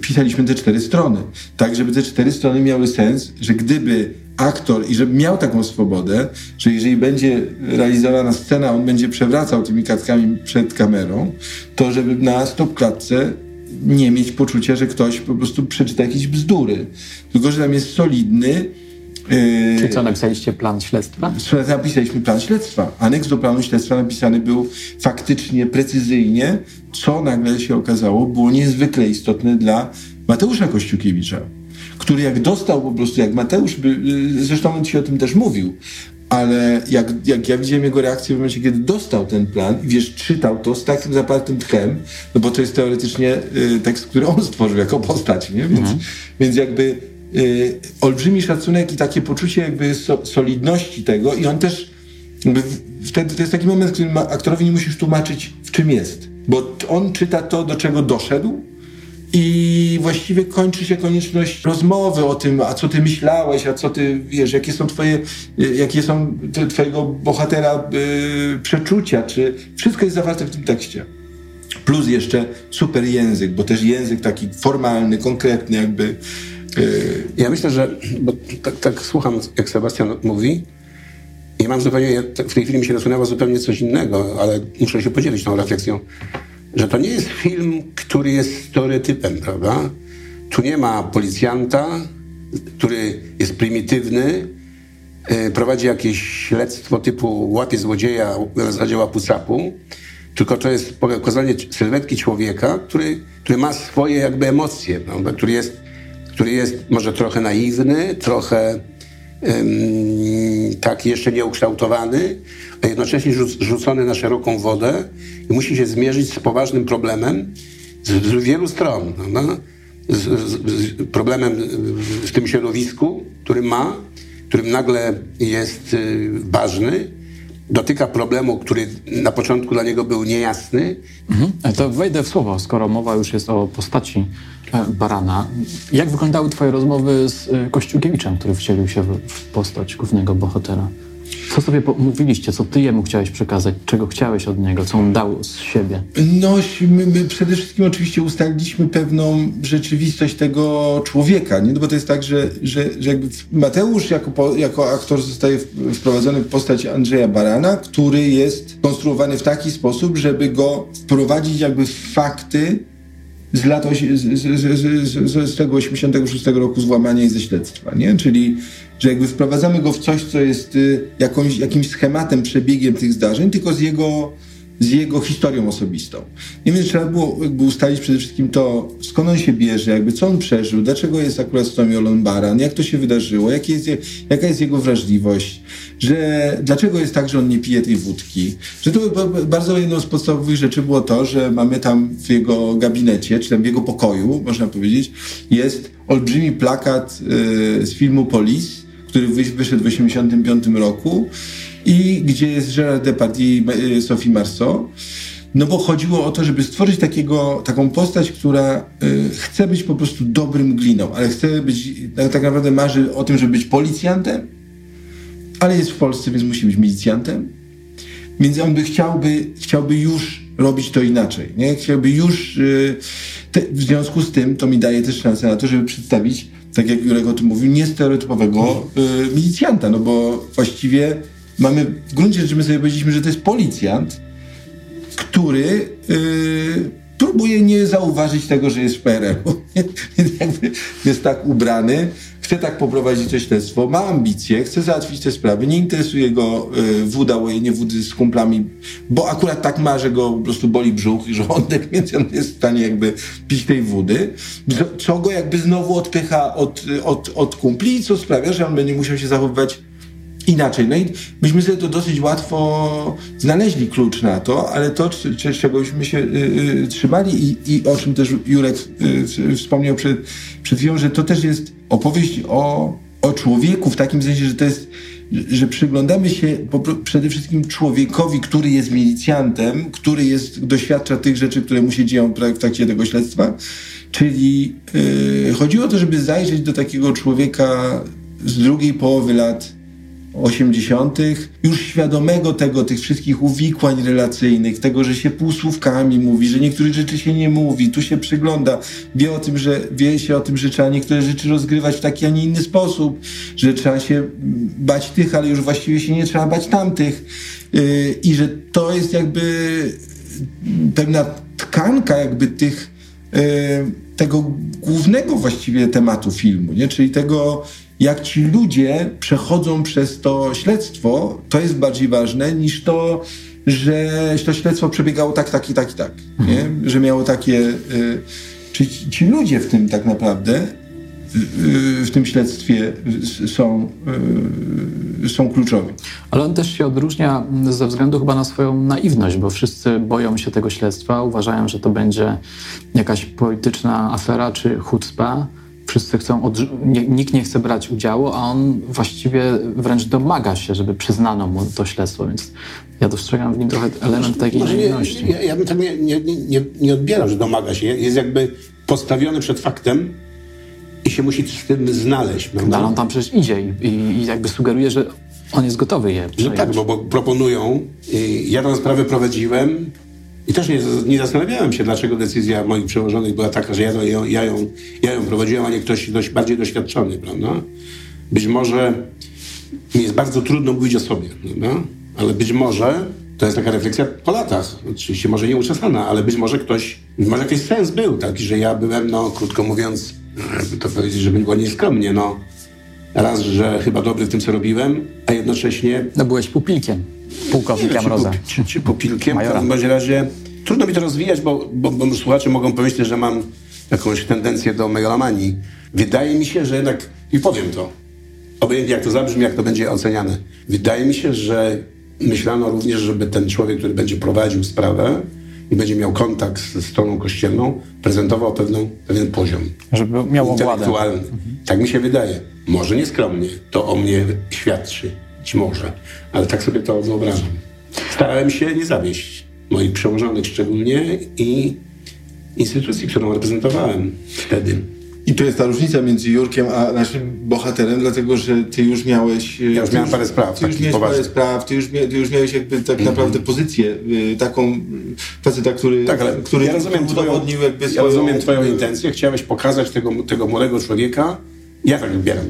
pisaliśmy te cztery strony. Tak, żeby te cztery strony miały sens, że gdyby aktor i żeby miał taką swobodę, że jeżeli będzie realizowana scena, on będzie przewracał tymi kartkami przed kamerą, to żeby na stopklatce nie mieć poczucia, że ktoś po prostu przeczyta jakieś bzdury. Tylko, że tam jest solidny, Yy, Czy co, napisaliście plan śledztwa? Napisaliśmy plan śledztwa. Aneks do planu śledztwa napisany był faktycznie, precyzyjnie, co nagle się okazało było niezwykle istotne dla Mateusza Kościukiewicza który jak dostał po prostu, jak Mateusz, by, y, zresztą on ci o tym też mówił, ale jak, jak ja widziałem jego reakcję w momencie, kiedy dostał ten plan i wiesz, czytał to z takim zapartym tchem, no bo to jest teoretycznie y, tekst, który on stworzył jako postać, nie? Więc, mhm. więc jakby olbrzymi szacunek i takie poczucie jakby so, solidności tego i on też wtedy to jest taki moment, w którym aktorowi nie musisz tłumaczyć, w czym jest, bo on czyta to, do czego doszedł i właściwie kończy się konieczność rozmowy o tym, a co ty myślałeś, a co ty, wiesz, jakie są twoje, jakie są twojego bohatera yy, przeczucia, czy wszystko jest zawarte w tym tekście. Plus jeszcze super język, bo też język taki formalny, konkretny jakby. Yy. Ja myślę, że, bo tak, tak słucham, jak Sebastian mówi, i mam zupełnie, w tej chwili mi się nasunęło zupełnie coś innego, ale muszę się podzielić tą refleksją że to nie jest film, który jest stereotypem, prawda? Tu nie ma policjanta, który jest prymitywny, e, prowadzi jakieś śledztwo typu łapie złodzieja na zasadzie łapu-capu, tylko to jest pokazanie sylwetki człowieka, który, który ma swoje jakby emocje, prawda? który jest, który jest może trochę naiwny, trochę tak jeszcze nieukształtowany, a jednocześnie rzucony na szeroką wodę i musi się zmierzyć z poważnym problemem z, z wielu stron. No? Z, z, z, problemem w tym środowisku, który ma, którym nagle jest y, ważny, dotyka problemu, który na początku dla niego był niejasny. Mhm. To wejdę w słowo, skoro mowa już jest o postaci e, Barana. Jak wyglądały twoje rozmowy z e, Kościółkiewiczem, który wcielił się w postać głównego bohatera? Co sobie mówiliście, co ty jemu chciałeś przekazać, czego chciałeś od niego, co on dał z siebie? No, my, my przede wszystkim oczywiście ustaliliśmy pewną rzeczywistość tego człowieka, nie? No bo to jest tak, że, że, że jakby Mateusz jako, jako aktor zostaje wprowadzony w postać Andrzeja Barana, który jest konstruowany w taki sposób, żeby go wprowadzić jakby w fakty z lat z, z, z, z, tego 86 roku złamania i ze śledztwa, nie? Czyli że jakby wprowadzamy go w coś, co jest y, jakąś, jakimś schematem, przebiegiem tych zdarzeń, tylko z jego, z jego historią osobistą. Nie wiem, trzeba było jakby ustalić przede wszystkim to, skąd on się bierze, jakby co on przeżył, dlaczego jest akurat z Tomiolą Baran, jak to się wydarzyło, jest, jaka jest jego wrażliwość, że dlaczego jest tak, że on nie pije tej wódki. Że to bardzo jedną z podstawowych rzeczy było to, że mamy tam w jego gabinecie, czy tam w jego pokoju, można powiedzieć, jest olbrzymi plakat y, z filmu Police, który wyszedł w 1985 roku i gdzie jest Gerard Depardieu i e, Sophie Marceau. No bo chodziło o to, żeby stworzyć takiego, taką postać, która y, chce być po prostu dobrym gliną, ale chce być, tak, tak naprawdę marzy o tym, żeby być policjantem, ale jest w Polsce, więc musi być milicjantem. Więc on by chciałby, chciałby już robić to inaczej. Nie? Chciałby już, y, te, w związku z tym, to mi daje też szansę na to, żeby przedstawić tak jak Jurek o tym mówił, niestereotypowego y, milicjanta, no bo właściwie mamy, w gruncie rzeczy my sobie powiedzieliśmy, że to jest policjant, który y, próbuje nie zauważyć tego, że jest w PRL-u. jest tak ubrany, chce tak poprowadzić to śledztwo, ma ambicje, chce załatwić te sprawy, nie interesuje go y, woda, nie wody z kumplami, bo akurat tak ma, że go po prostu boli brzuch i żołądek, więc on jest w stanie jakby pić tej wody, co go jakby znowu odpycha od, od, od kumpli, co sprawia, że on będzie musiał się zachowywać inaczej. No i myśmy sobie to dosyć łatwo znaleźli klucz na to, ale to, czegośmy się y, y, trzymali i, i o czym też Jurek y, wspomniał przed, przed chwilą, że to też jest opowieść o, o człowieku w takim sensie, że to jest że przyglądamy się przede wszystkim człowiekowi, który jest milicjantem, który jest, doświadcza tych rzeczy, które mu się dzieją w trakcie tego śledztwa. Czyli yy, chodziło o to, żeby zajrzeć do takiego człowieka z drugiej połowy lat 80., już świadomego tego, tych wszystkich uwikłań relacyjnych, tego, że się półsłówkami mówi, że niektórych rzeczy się nie mówi, tu się przygląda, wie o tym, że wie się o tym, że trzeba niektóre rzeczy rozgrywać w taki, a nie inny sposób, że trzeba się bać tych, ale już właściwie się nie trzeba bać tamtych. Yy, I że to jest jakby pewna tkanka jakby tych, yy, tego głównego właściwie tematu filmu, nie? czyli tego, jak ci ludzie przechodzą przez to śledztwo, to jest bardziej ważne niż to, że to śledztwo przebiegało tak, tak i tak i tak. Nie? Mhm. Że miało takie. Y, czy ci ludzie w tym tak naprawdę, y, w tym śledztwie są, y, są kluczowi. Ale on też się odróżnia ze względu chyba na swoją naiwność, bo wszyscy boją się tego śledztwa, uważają, że to będzie jakaś polityczna afera czy chutzpa wszyscy chcą, nie, nikt nie chce brać udziału, a on właściwie wręcz domaga się, żeby przyznano mu to śledztwo, więc ja dostrzegam w nim trochę element takiej naiwności. Ja, ja bym tak nie, nie, nie, nie odbierał, że domaga się. Jest jakby postawiony przed faktem i się musi z tym znaleźć. Prawda? Ale on tam przecież idzie i, i, i jakby sugeruje, że on jest gotowy je No tak, bo, bo proponują. Ja tę sprawę prowadziłem, i też nie, nie, zastanawiałem się, dlaczego decyzja moich przełożonych była taka, że ja, ją, ja, ją, ja ją prowadziłem, a nie ktoś dość bardziej doświadczony, prawda? Być może mi jest bardzo trudno mówić o sobie, prawda? Ale być może to jest taka refleksja po latach. Oczywiście może nieuczesana, ale być może ktoś, może jakiś sens był taki, że ja byłem, no krótko mówiąc, to powiedzieć, żeby było nieskromnie, no raz, że chyba dobry w tym, co robiłem, a jednocześnie... No byłeś pupilkiem pułkownika Mroza. Czy, czy popilkiem. W każdym razie trudno mi to rozwijać, bo, bo, bo słuchacze mogą pomyśleć, że mam jakąś tendencję do megalomanii. Wydaje mi się, że jednak, i powiem to, Obojętnie jak to zabrzmi, jak to będzie oceniane. Wydaje mi się, że myślano również, żeby ten człowiek, który będzie prowadził sprawę i będzie miał kontakt z stroną kościelną, prezentował pewną, pewien poziom. Żeby miał intelektualny. Tak mi się wydaje. Może nieskromnie, to o mnie świadczy. Być może. Ale tak sobie to wyobrażam. Starałem się nie zawieść moich przełożonych szczególnie i instytucji, którą reprezentowałem wtedy. I to jest ta różnica między Jurkiem a naszym bohaterem, dlatego że ty już miałeś... Ja już miałem parę spraw Ty już miałeś parę poważnych. spraw, ty już, mia, ty już miałeś jakby tak naprawdę pozycję, y, taką faceta, który, Tak, ale który ja rozumiem twoją, jakby ja swoją... rozumiem twoją intencję. Chciałeś pokazać tego, tego młodego człowieka, ja tak odbieram,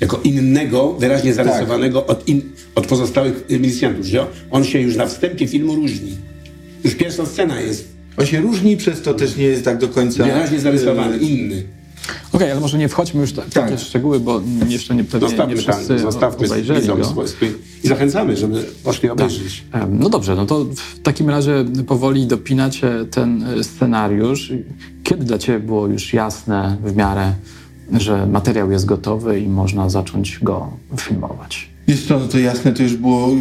jako innego, wyraźnie zarysowanego od, in, od pozostałych milicjantów. Że on się już na wstępie filmu różni. Już pierwsza scena jest On się różni, przez to też nie jest tak do końca... wyraźnie zarysowany, y, inny. Okej, ale może nie wchodźmy już w ta- takie Tak. szczegóły, bo jeszcze nie, pewnie nie Zostawmy wszyscy tam, zostawmy obejrzeli go. i zachęcamy, żeby poszli obejrzeć. Em, No dobrze, no to w takim razie powoli dopinacie ten e, scenariusz. Kiedy dla Ciebie było już jasne w miarę, że materiał jest gotowy i można zacząć go filmować? Wiesz co, no to jasne, to już było,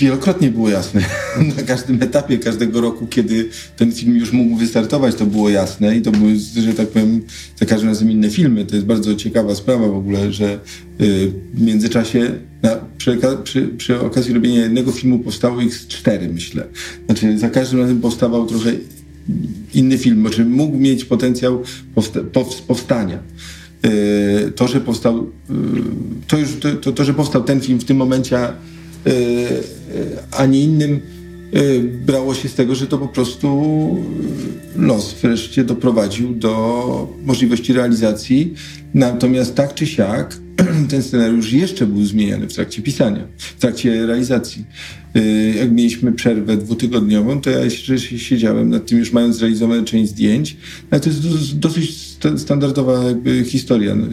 wielokrotnie było jasne. Na każdym etapie każdego roku, kiedy ten film już mógł wystartować, to było jasne i to były, że tak powiem, za każdym razem inne filmy. To jest bardzo ciekawa sprawa w ogóle, że y, w międzyczasie na, przy, przy, przy okazji robienia jednego filmu powstało ich cztery, myślę. Znaczy za każdym razem powstawał trochę inny film, znaczy mógł mieć potencjał powsta pow- powstania. Yy, To, że powstał, yy, to już, to, to, że powstał ten film w tym momencie, a, a nie innym, brało się z tego, że to po prostu los wreszcie doprowadził do możliwości realizacji. Natomiast tak czy siak, ten scenariusz jeszcze był zmieniany w trakcie pisania, w trakcie realizacji. Yy, Jak mieliśmy przerwę dwutygodniową, to ja siedziałem nad tym, już mając zrealizowane część zdjęć. Ale to jest dos- dosyć sta- standardowa jakby historia. No,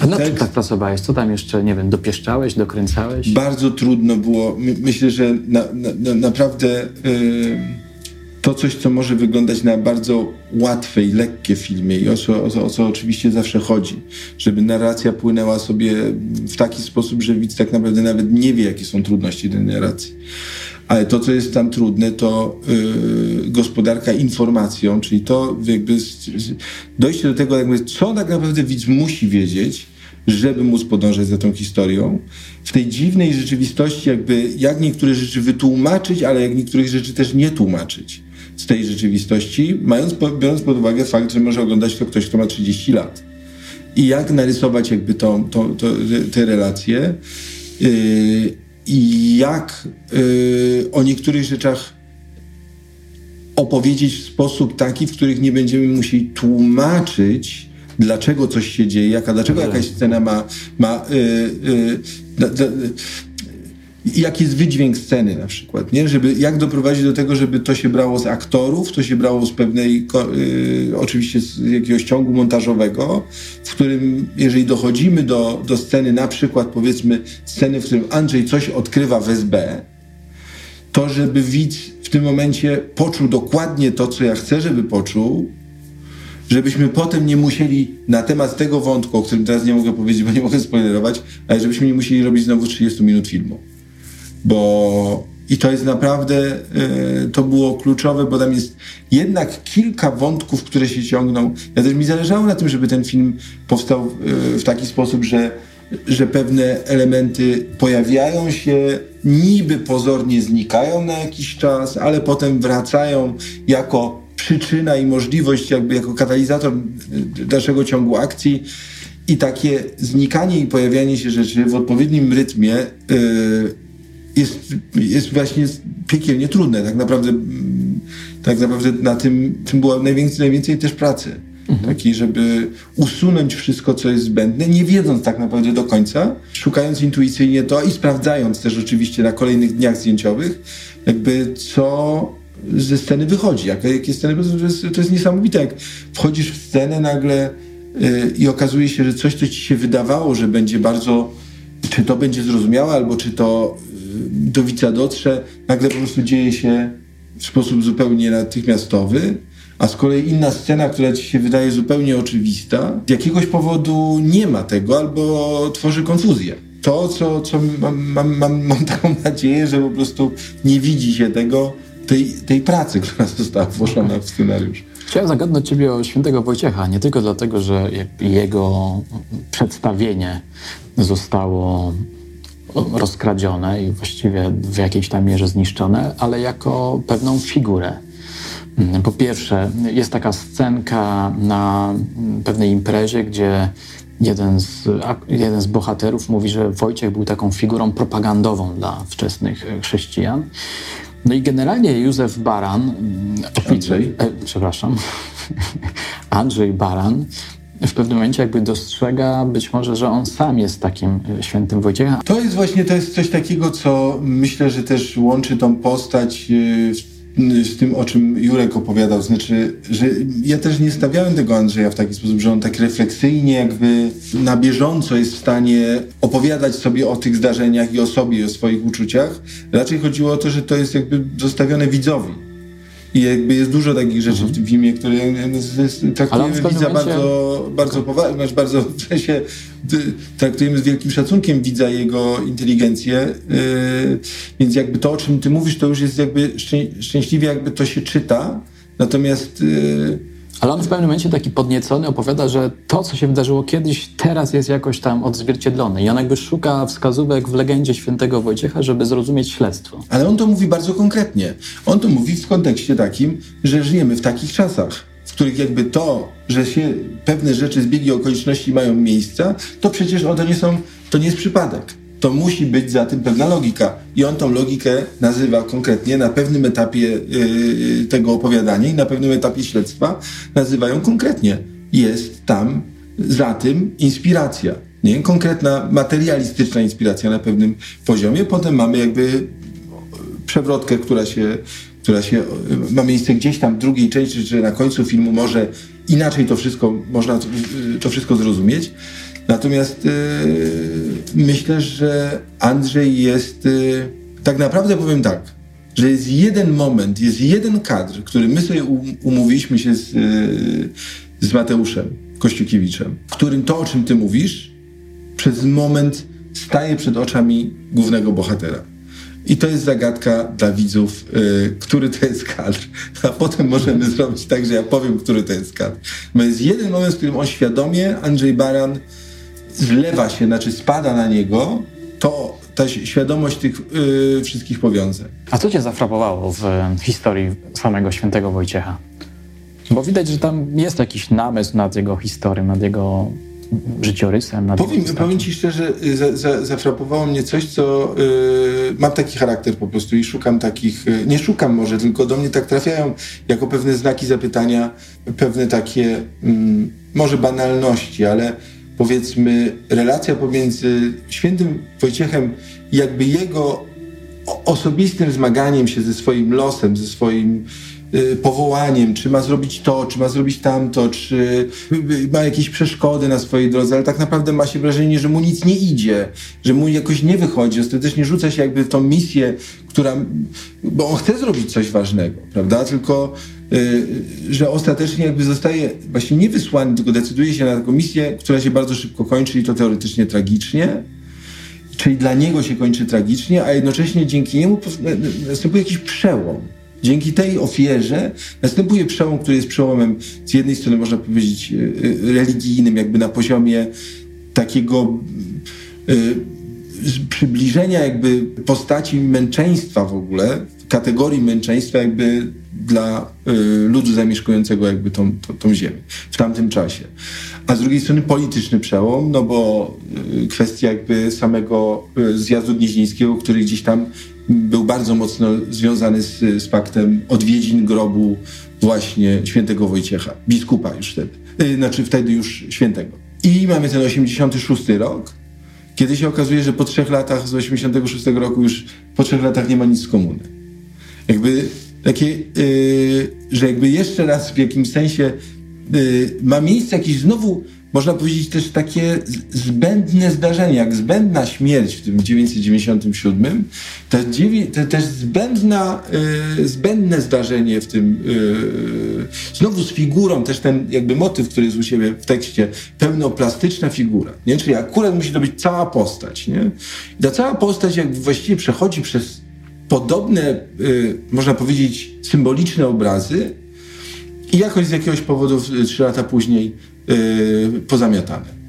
A nad czym tak pracowałeś? Co tam jeszcze, nie wiem, dopieszczałeś, dokręcałeś? bardzo trudno było. My, myślę, że na, na, na, naprawdę y, to coś, co może wyglądać na bardzo łatwe i lekkie filmie i o co, o, o co oczywiście zawsze chodzi, żeby narracja płynęła sobie w taki sposób, że widz tak naprawdę nawet nie wie, jakie są trudności tej narracji. Ale to, co jest tam trudne, to y, gospodarka informacją, czyli to jakby dojście do tego, jakby, co tak naprawdę widz musi wiedzieć, żeby móc podążać za tą historią. W tej dziwnej rzeczywistości, jakby jak niektóre rzeczy wytłumaczyć, ale jak niektórych rzeczy też nie tłumaczyć z tej rzeczywistości, mając, biorąc pod uwagę fakt, że może oglądać to ktoś, kto ma 30 lat. I jak narysować jakby to, te relacje yy, i jak yy, o niektórych rzeczach opowiedzieć w sposób taki, w których nie będziemy musieli tłumaczyć, dlaczego coś się dzieje, jaka, dlaczego jakaś scena ma, ma yy, yy, jaki jest wydźwięk sceny na przykład, nie? Żeby, jak doprowadzić do tego, żeby to się brało z aktorów, to się brało z pewnej, yy, oczywiście z jakiegoś ciągu montażowego, w którym, jeżeli dochodzimy do, do sceny, na przykład powiedzmy sceny, w którym Andrzej coś odkrywa w SB, to żeby widz w tym momencie poczuł dokładnie to, co ja chcę, żeby poczuł, żebyśmy potem nie musieli na temat tego wątku, o którym teraz nie mogę powiedzieć, bo nie mogę spoilerować, ale żebyśmy nie musieli robić znowu 30 minut filmu. Bo i to jest naprawdę, y, to było kluczowe, bo tam jest jednak kilka wątków, które się ciągną. Ja też mi zależało na tym, żeby ten film powstał y, w taki sposób, że, że pewne elementy pojawiają się, niby pozornie znikają na jakiś czas, ale potem wracają jako przyczyna i możliwość, jakby jako katalizator y, dalszego ciągu akcji. I takie znikanie i pojawianie się rzeczy w odpowiednim rytmie jest, jest właśnie piekielnie trudne. Tak naprawdę, mm, tak naprawdę na tym, tym było najwięcej, najwięcej też pracy. Takiej, żeby usunąć wszystko, co jest zbędne, nie wiedząc tak naprawdę do końca, szukając intuicyjnie to i sprawdzając też oczywiście na kolejnych dniach zdjęciowych, jakby co ze sceny wychodzi, jakie, jakie sceny, to jest, to jest niesamowite, jak wchodzisz w scenę nagle yy, i okazuje się, że coś, co ci się wydawało, że będzie bardzo czy to będzie zrozumiałe, albo czy to do widza dotrze, nagle po prostu dzieje się w sposób zupełnie natychmiastowy, a z kolei inna scena, która ci się wydaje zupełnie oczywista, z jakiegoś powodu nie ma tego albo tworzy konfuzję. To, co, co mam, mam, mam, mam taką nadzieję, że po prostu nie widzi się tego, tej, tej pracy, która została włożona w scenariusz. Chciałem zagadnąć Ciebie o świętego Wojciecha, nie tylko dlatego, że jego przedstawienie zostało rozkradzione i właściwie w jakiejś tam mierze zniszczone, ale jako pewną figurę. Po pierwsze, jest taka scenka na pewnej imprezie, gdzie jeden z, jeden z bohaterów mówi, że Wojciech był taką figurą propagandową dla wczesnych chrześcijan. No i generalnie Józef Baran, mm, Andrzej, e, przepraszam, Andrzej Baran, w pewnym momencie jakby dostrzega być może, że on sam jest takim e, świętym Wojciechem. To jest właśnie to jest coś takiego, co myślę, że też łączy tą postać e, z tym, o czym Jurek opowiadał. Znaczy, że ja też nie stawiałem tego Andrzeja w taki sposób, że on tak refleksyjnie, jakby na bieżąco jest w stanie opowiadać sobie o tych zdarzeniach i o sobie, i o swoich uczuciach. Raczej chodziło o to, że to jest jakby zostawione widzowi. I jakby jest dużo takich rzeczy mhm. w tym filmie, które traktujemy widza momencie... bardzo, bardzo poważnie, znaczy bardzo w sensie traktujemy z wielkim szacunkiem widza jego inteligencję. Yy, więc jakby to, o czym ty mówisz, to już jest jakby szczęśliwie jakby to się czyta. Natomiast yy, ale on w pewnym momencie taki podniecony opowiada, że to, co się wydarzyło kiedyś, teraz jest jakoś tam odzwierciedlone. I on jakby szuka wskazówek w legendzie świętego Wojciecha, żeby zrozumieć śledztwo. Ale on to mówi bardzo konkretnie. On to mówi w kontekście takim, że żyjemy w takich czasach, w których jakby to, że się pewne rzeczy, zbiegi okoliczności mają miejsca, to przecież one nie są, to nie jest przypadek to musi być za tym pewna logika. I on tą logikę nazywa konkretnie na pewnym etapie yy, tego opowiadania i na pewnym etapie śledztwa nazywają konkretnie. Jest tam za tym inspiracja. Nie? Konkretna, materialistyczna inspiracja na pewnym poziomie. Potem mamy jakby przewrotkę, która się, która się ma miejsce gdzieś tam w drugiej części, czy na końcu filmu może inaczej to wszystko, można to, to wszystko zrozumieć. Natomiast yy, myślę, że Andrzej jest, yy, tak naprawdę powiem tak, że jest jeden moment, jest jeden kadr, który my sobie umówiliśmy się z, yy, z Mateuszem Kościukiewiczem, w którym to, o czym ty mówisz, przez moment staje przed oczami głównego bohatera. I to jest zagadka dla widzów, który to jest kadr. A potem możemy zrobić tak, że ja powiem, który to jest kadr. Bo jest jeden moment, w którym on świadomie, Andrzej Baran, zlewa się, znaczy spada na niego, to ta świadomość tych yy, wszystkich powiązań. A co cię zafrapowało w historii samego świętego Wojciecha? Bo widać, że tam jest jakiś namysł nad jego historią, nad jego życiorysem. Nad powiem, jego powiem ci szczerze, y, za, za, zafrapowało mnie coś, co yy, mam taki charakter po prostu i szukam takich, yy, nie szukam może, tylko do mnie tak trafiają jako pewne znaki zapytania, pewne takie yy, może banalności, ale powiedzmy, relacja pomiędzy świętym Wojciechem i jakby jego osobistym zmaganiem się ze swoim losem, ze swoim powołaniem, czy ma zrobić to, czy ma zrobić tamto, czy ma jakieś przeszkody na swojej drodze, ale tak naprawdę ma się wrażenie, że mu nic nie idzie, że mu jakoś nie wychodzi, ostatecznie rzuca się jakby w tą misję, która, bo on chce zrobić coś ważnego, prawda, tylko Y, że ostatecznie jakby zostaje właśnie nie wysłany, tylko decyduje się na taką misję, która się bardzo szybko kończy i to teoretycznie tragicznie. Czyli dla niego się kończy tragicznie, a jednocześnie dzięki niemu następuje jakiś przełom. Dzięki tej ofierze następuje przełom, który jest przełomem z jednej strony można powiedzieć y, y, religijnym, jakby na poziomie takiego przybliżenia jakby postaci męczeństwa w ogóle, kategorii męczeństwa jakby dla y, ludu zamieszkującego jakby tą, tą, tą, ziemię w tamtym czasie. A z drugiej strony polityczny przełom, no bo y, kwestia jakby samego y, zjazdu gnieźnieńskiego, który gdzieś tam był bardzo mocno związany z, z faktem odwiedzin grobu właśnie świętego Wojciecha, biskupa już wtedy, y, znaczy wtedy już świętego. I mamy ten 86 rok, kiedy się okazuje, że po trzech latach z 86 roku już po trzech latach nie ma nic z komuny. Jakby takie, yy, że jakby jeszcze raz w jakimś sensie ma miejsce jakieś znowu, można powiedzieć też takie zbędne zdarzenie, jak zbędna śmierć w tym 997, to, też zbędna, y, zbędne zdarzenie w tym, y, znowu z figurą, też ten jakby motyw, który jest u siebie w tekście, pełnoplastyczna figura, nie? czyli akurat musi to być cała postać. Nie? I ta cała postać jak właściwie przechodzi przez podobne, y, można powiedzieć, symboliczne obrazy i jakoś z jakiegoś powodu trzy lata później y, pozamiatane.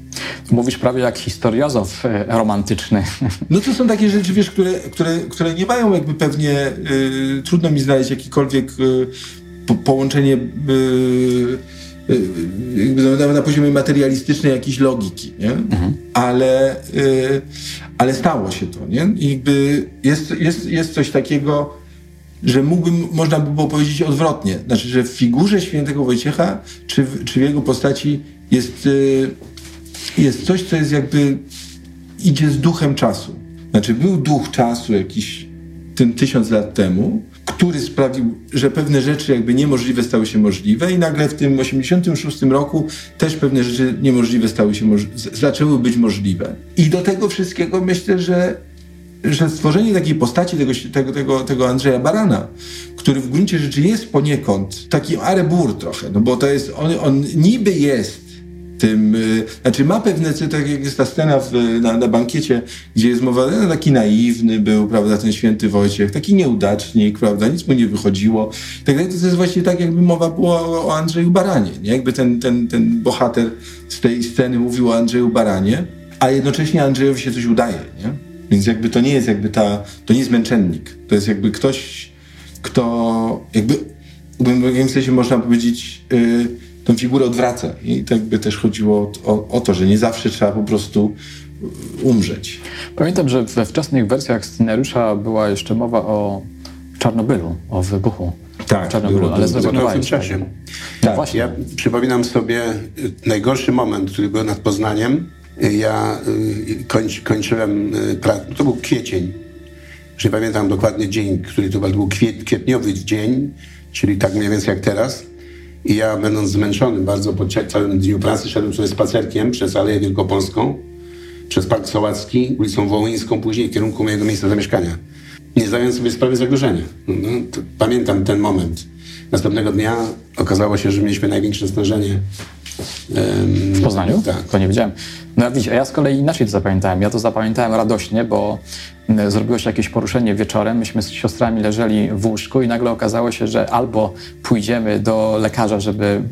Mówisz prawie jak historiozof y, romantyczny. No to są takie rzeczy, wiesz, które, które, które nie mają jakby pewnie, y, trudno mi znaleźć jakikolwiek y, po, połączenie y, na, na, poziomie materialistycznej jakiejś logiki, nie? Mhm. Ale, y, ale stało się to, nie? I jakby jest, jest, jest coś takiego, że mógłbym, można by było powiedzieć odwrotnie. Znaczy, że w figurze świętego Wojciecha, czy w, czy w jego postaci jest, y, jest coś, co jest jakby idzie z duchem czasu. Znaczy, był duch czasu jakiś tym tysiąc lat temu, który sprawił, że pewne rzeczy jakby niemożliwe stały się możliwe i nagle w tym 86 roku też pewne rzeczy niemożliwe stały się, zaczęły być możliwe. I do tego wszystkiego myślę, że, że stworzenie takiej postaci tego, tego, tego, tego Andrzeja Barana, który w gruncie rzeczy jest poniekąd taki arebur trochę, no bo to jest, on, on niby jest tym, y, znaczy ma pewne, tak jak jest ta scena w, na, na bankiecie, gdzie jest mowa, no, taki naiwny był, prawda, ten święty Wojciech, taki nieudacznik, prawda, nic mu nie wychodziło. Tak, to jest właśnie tak, jakby mowa była o, o Andrzeju Baranie, nie? Jakby ten, ten, ten bohater z tej sceny mówił o Andrzeju Baranie, a jednocześnie Andrzejowi się coś udaje, nie? Więc jakby to nie jest jakby ta, to nie jest męczennik, to jest jakby ktoś, kto jakby w jakimś sensie można powiedzieć, yy, tą figurę odwraca. I tak by też chodziło o, o, o, to, że nie zawsze trzeba po prostu umrzeć. Pamiętam, że we wczesnych wersjach scenariusza była jeszcze mowa o Czarnobylu, o wybuchu tak, w Czarnobylu, ale zrezygnowałeś. w czasie. Tak, tak, właśnie. Ja przypominam sobie najgorszy moment, który był nad Poznaniem. Ja y, końc, kończyłem, y, to był kwiecień, że pamiętam dokładnie dzień, który to był kwiet, kwietniowy dzień, czyli tak mniej więcej jak teraz. I ja, będąc zmęczony bardzo po całym dniu pracy, szedłem sobie spacerkiem przez Aleję Wielkopolską, przez Park Sołacki, ulicą Wołyńską, później w kierunku mojego miejsca zamieszkania. Nie zdając sobie sprawy zagrożenia. No, pamiętam ten moment. Następnego dnia okazało się, że mieliśmy największe stężenie. W Poznaniu? Tak. To nie wiedziałem. No widzisz, a ja z kolei inaczej to zapamiętałem. Ja to zapamiętałem radośnie, bo zrobiło się jakieś poruszenie wieczorem. Myśmy z siostrami leżeli w łóżku i nagle okazało się, że albo pójdziemy do lekarza, żeby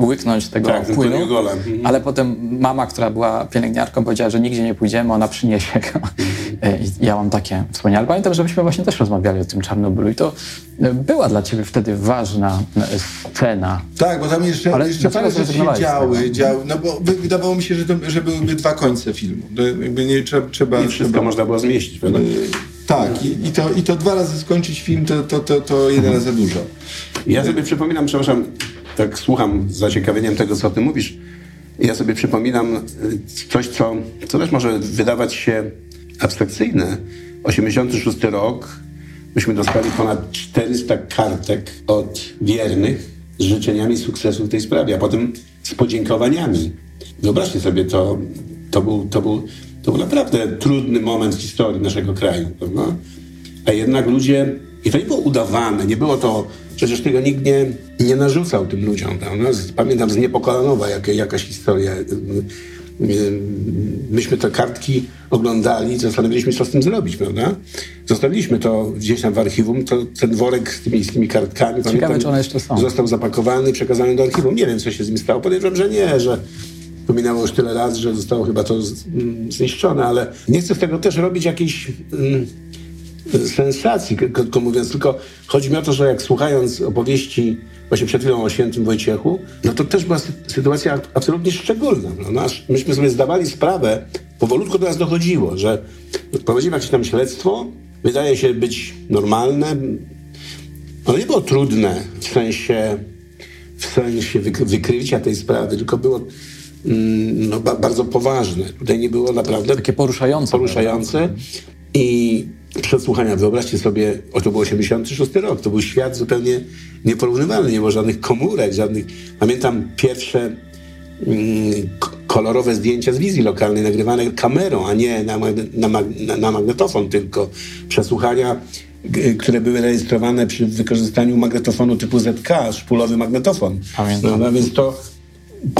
łyknąć tego tak, płynu, mhm. ale potem mama, która była pielęgniarką, powiedziała, że nigdzie nie pójdziemy, ona przyniesie go. E, I ja mam takie wspomnienia. Ale pamiętam, że myśmy właśnie też rozmawiali o tym Czarnobylu i to była dla ciebie wtedy ważna scena. Tak, bo tam jeszcze, ale jeszcze parę rzeczy się działy, działy, no bo wydawało mi się, że, to, że byłyby dwa końce filmu. Jakby nie trzeba... trzeba I wszystko trzeba... można było zmieścić, prawda? Tak, i, i, to, i to dwa razy skończyć film, to, to, to, to jeden raz za dużo. Ja sobie przypominam, przepraszam, tak słucham z zaciekawieniem tego, co ty mówisz. Ja sobie przypominam y, coś, co, co też może wydawać się abstrakcyjne. 86 rok, myśmy dostali ponad 400 kartek od wiernych z życzeniami sukcesu w tej sprawie, a potem z podziękowaniami. Wyobraźcie sobie, to, to, był, to, był, to był naprawdę trudny moment w historii naszego kraju, prawda? A jednak ludzie, i to nie było udawane, nie było to, przecież tego nikt nie, nie narzucał tym ludziom, prawda? Pamiętam z Niepokalanowa jak, jakaś historia. Myśmy te kartki oglądali, zastanowiliśmy się, co z tym zrobić, prawda? Zostawiliśmy to gdzieś tam w archiwum, to ten worek z tymi, z tymi kartkami, Ciekawe, pamiętam, czy one jeszcze są. został zapakowany, przekazany do archiwum. Nie wiem, co się z nim stało. Podejrzewam, że nie, że Pominęło już tyle lat, że zostało chyba to mm, zniszczone, ale nie chcę z tego też robić jakiejś mm, sensacji, krótko mówiąc, tylko chodzi mi o to, że jak słuchając opowieści właśnie przed chwilą o świętym Wojciechu, no to też była sytuacja absolutnie szczególna. No, nasz, myśmy sobie zdawali sprawę, powolutku do nas dochodziło, że prowadzimy jakieś tam śledztwo, wydaje się być normalne, ono nie było trudne w sensie, w sensie wykrycia tej sprawy, tylko było no, ba bardzo poważne. Tutaj nie było naprawdę... Takie poruszające. Poruszające. I przesłuchania. Wyobraźcie sobie, o to był 86 rok, to był świat zupełnie nieporównywalny, nie było żadnych komórek, żadnych... Pamiętam pierwsze mm, kolorowe zdjęcia z wizji lokalnej, nagrywane kamerą, a nie na, na, na, na magnetofon, tylko przesłuchania które były rejestrowane przy wykorzystaniu magnetofonu typu ZK, szpulowy magnetofon. Pamiętam. No, więc to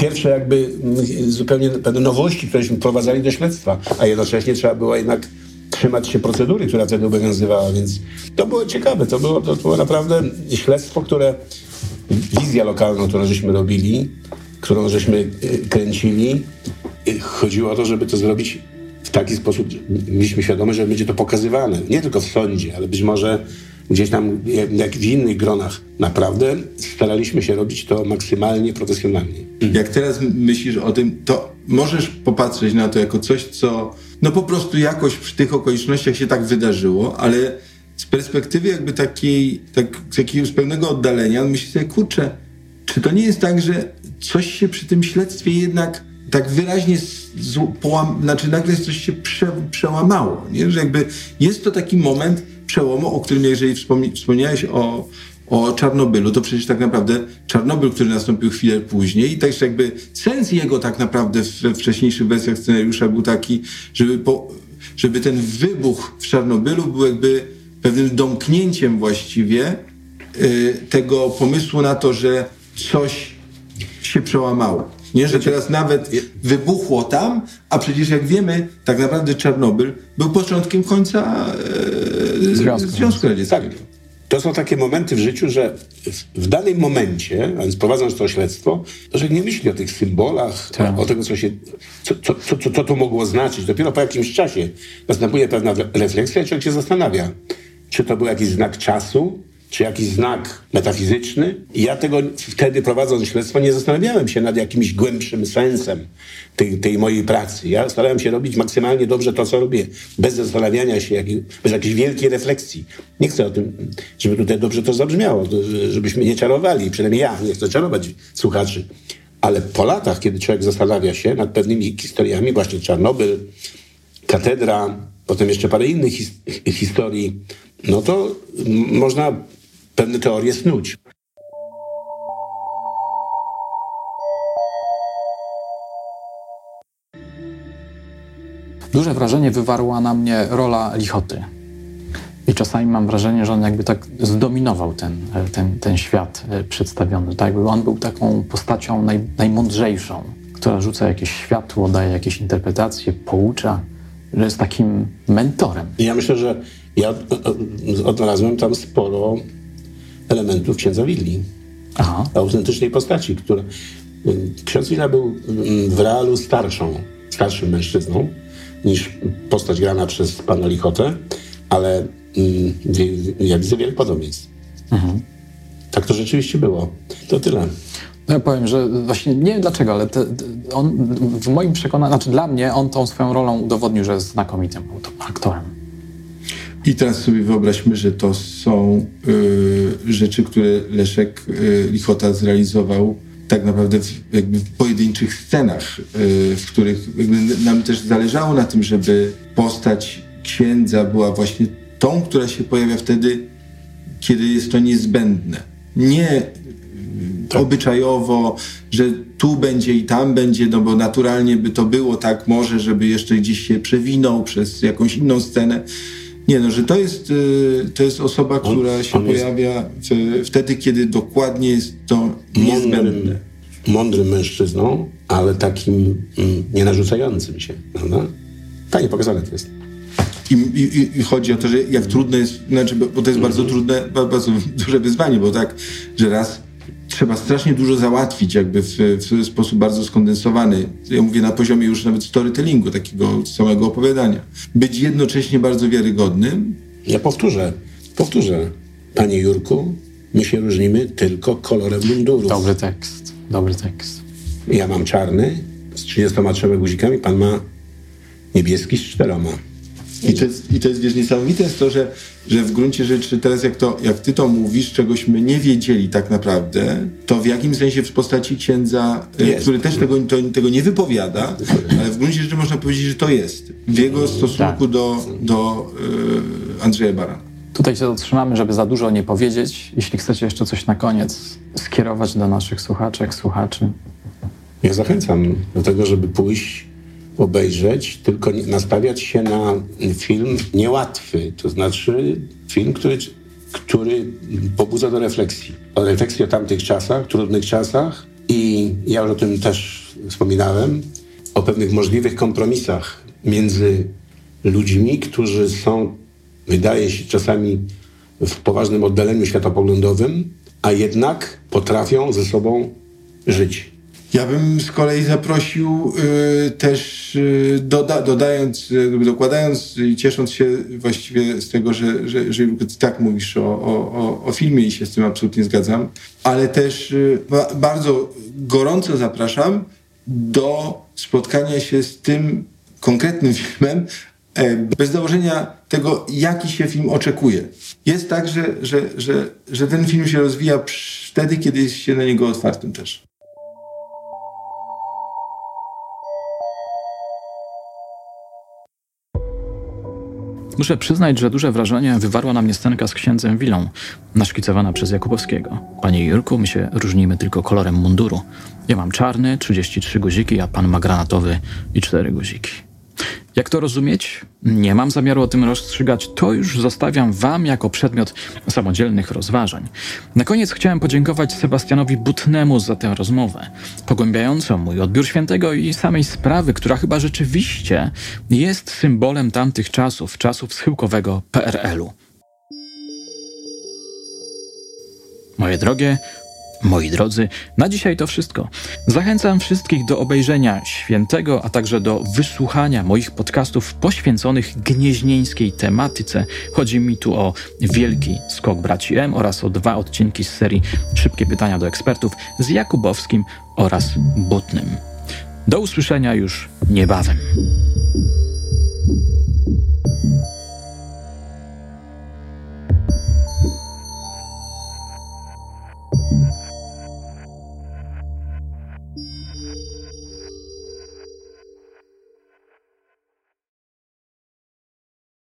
pierwsze jakby mm, zupełnie pewne nowości, któreśmy wprowadzali do śledztwa, a jednocześnie trzeba było jednak trzymać się procedury, która wtedy obowiązywała, więc to było ciekawe, to było, to było naprawdę śledztwo, które wizja lokalna, którą żeśmy robili, którą żeśmy y, kręcili, y, chodziło o to, żeby to zrobić w taki sposób, mieliśmy świadomość, że będzie to pokazywane, nie tylko w sądzie, ale być może gdzieś tam, jak w innych gronach. Naprawdę staraliśmy się robić to maksymalnie profesjonalnie. Jak teraz myślisz o tym, to możesz popatrzeć na to jako coś, co no po prostu jakoś przy tych okolicznościach się tak wydarzyło, ale z perspektywy jakby takiej, tak, z pewnego oddalenia, myślisz sobie, kurczę, czy to nie jest tak, że coś się przy tym śledztwie jednak tak wyraźnie z, połam, znaczy nagle coś się prze, przełamało, nie? że jakby jest to taki moment przełomu, o którym jeżeli wspomni, wspomniałeś o, o Czarnobylu, to przecież tak naprawdę Czarnobyl, który nastąpił chwilę później i też jakby sens jego tak naprawdę we wcześniejszych wersjach scenariusza był taki, żeby, po, żeby ten wybuch w Czarnobylu był jakby pewnym domknięciem właściwie y, tego pomysłu na to, że coś się przełamało. Nie, że teraz nawet wybuchło tam, a przecież jak wiemy, tak naprawdę Czarnobyl był początkiem końca e, Związku, Związku Radzieckiego. Tak. To są takie momenty w życiu, że w, danym momencie, a więc prowadząc to śledztwo, to że nie myśli o tych symbolach, tak. o, o tego, co się, co, co, co, co to mogło znaczyć. Dopiero po jakimś czasie następuje pewna refleksja, człowiek się zastanawia, czy to był jakiś znak czasu, czy jakiś znak metafizyczny. I ja tego wtedy prowadząc śledztwo nie zastanawiałem się nad jakimś głębszym sensem tej, tej mojej pracy. Ja starałem się robić maksymalnie dobrze to, co robię, bez zastanawiania się, jak, bez jakiejś wielkiej refleksji. Nie chcę o tym, żeby tutaj dobrze to zabrzmiało, żebyśmy nie czarowali, przynajmniej ja nie chcę czarować słuchaczy. Ale po latach, kiedy człowiek zastanawia się nad pewnymi historiami, właśnie Czarnobyl, katedra, potem jeszcze parę innych his historii, no to można pewne teorie snuć. Duże wrażenie wywarła na mnie rola Lichoty. I czasami mam wrażenie, że on jakby tak zdominował ten, ten, ten świat e, przedstawiony. Tak jakby on był taką postacią naj, najmądrzejszą, która rzuca jakieś światło, daje jakieś interpretacje, poucza, że jest takim mentorem. Ja myślę, że ja odnalazłem tam sporo elementów księdza Willi. Aha. Autentycznej postaci, która... Ksiądz Willa był mm, w realu starszą, starszym mężczyzną niż postać grana przez pana Lichotę, ale mm, ja widzę wiele podobieństw. Mhm. Tak to rzeczywiście było. To tyle. No ja powiem, że właśnie nie wiem dlaczego, ale te, on w moim przekonaniu, znaczy dla mnie on tą swoją rolą udowodnił, że jest znakomitym aktorem. I teraz sobie wyobraźmy, że to są y, rzeczy, które Leszek y, Lichota zrealizował tak naprawdę w, jakby w pojedynczych scenach, y, w których nam też zależało na tym, żeby postać księdza była właśnie tą, która się pojawia wtedy, kiedy jest to niezbędne. Nie tak. obyczajowo, że tu będzie i tam będzie, no bo naturalnie by to było tak może, żeby jeszcze gdzieś się przewinął przez jakąś inną scenę nie, no, że to jest, y, to jest osoba, która on, się on pojawia w, wtedy, kiedy dokładnie jest to niezbędne. Mądrym, mądrym mężczyzną, ale takim mm, nienarzucającym się, prawda? Fajnie pokazane to jest. I, i, I, chodzi o to, że jak trudne jest, znaczy, bo, bo to jest bardzo trudne, bardzo duże wyzwanie, bo tak, że raz trzeba strasznie dużo załatwić jakby w, w, sposób bardzo skondensowany. Ja mówię na poziomie już nawet storytellingu, takiego samego opowiadania. Być jednocześnie bardzo wiarygodnym. Ja powtórzę, powtórzę. Panie Jurku, my się różnimy tylko kolorem mundurów. Dobry tekst, dobry tekst. Ja mam czarny z 33 guzikami, pan ma niebieski z czteroma. I to jest, i to jest wiesz, niesamowite jest to, że, że w gruncie rzeczy teraz jak, to, jak ty to mówisz, czegośmy nie wiedzieli tak naprawdę, to w jakim sensie w postaci księdza, e, jest. który też tego, to, tego nie wypowiada, ale w gruncie rzeczy można powiedzieć, że to jest. W jego stosunku tak. do, do, Andrzeja Barana. Tutaj się zatrzymamy, żeby za dużo nie powiedzieć. Jeśli chcecie jeszcze coś na koniec skierować do naszych słuchaczek, słuchaczy. Ja zachęcam do tego, żeby pójść, obejrzeć, tylko nastawiać się na film niełatwy. To znaczy film, który, który pobudza do refleksji. O refleksji o tamtych czasach, trudnych czasach i ja już o tym też wspominałem, o pewnych możliwych kompromisach między ludźmi, którzy są, wydaje się, czasami w poważnym oddaleniu światopoglądowym, a jednak potrafią ze sobą żyć. Ja bym z kolei zaprosił y, też, y, doda, dodając, y, dokładając i ciesząc się właściwie z tego, że, że, że tak mówisz o, o, o filmie i się z tym absolutnie zgadzam, ale też y, ba, bardzo gorąco zapraszam do spotkania się z tym konkretnym filmem, e, bez założenia tego, jaki się film oczekuje. Jest tak, że, że, że, że ten film się rozwija wtedy, kiedy jest się na niego otwartym też. Muszę przyznać, że duże wrażenie wywarła na mnie scenka z księdzem Wilą, naszkicowana przez Jakubowskiego. Panie Jurku, my się różnimy tylko kolorem munduru. Ja mam czarny, 33 guziki, a pan ma granatowy i 4 guziki. Jak to rozumieć? Nie mam zamiaru o tym rozstrzygać, to już zostawiam Wam jako przedmiot samodzielnych rozważań. Na koniec chciałem podziękować Sebastianowi Butnemu za tę rozmowę, pogłębiającą mój odbiór świętego i samej sprawy, która chyba rzeczywiście jest symbolem tamtych czasów, czasów schyłkowego PRL-u. Moje drogie, Moi drodzy, na dzisiaj to wszystko. Zachęcam wszystkich do obejrzenia świętego, a także do wysłuchania moich podcastów poświęconych gnieźnieńskiej tematyce. Chodzi mi tu o Wielki Skok Braci M oraz o dwa odcinki z serii Szybkie Pytania do Ekspertów z Jakubowskim oraz Butnym. Do usłyszenia już niebawem.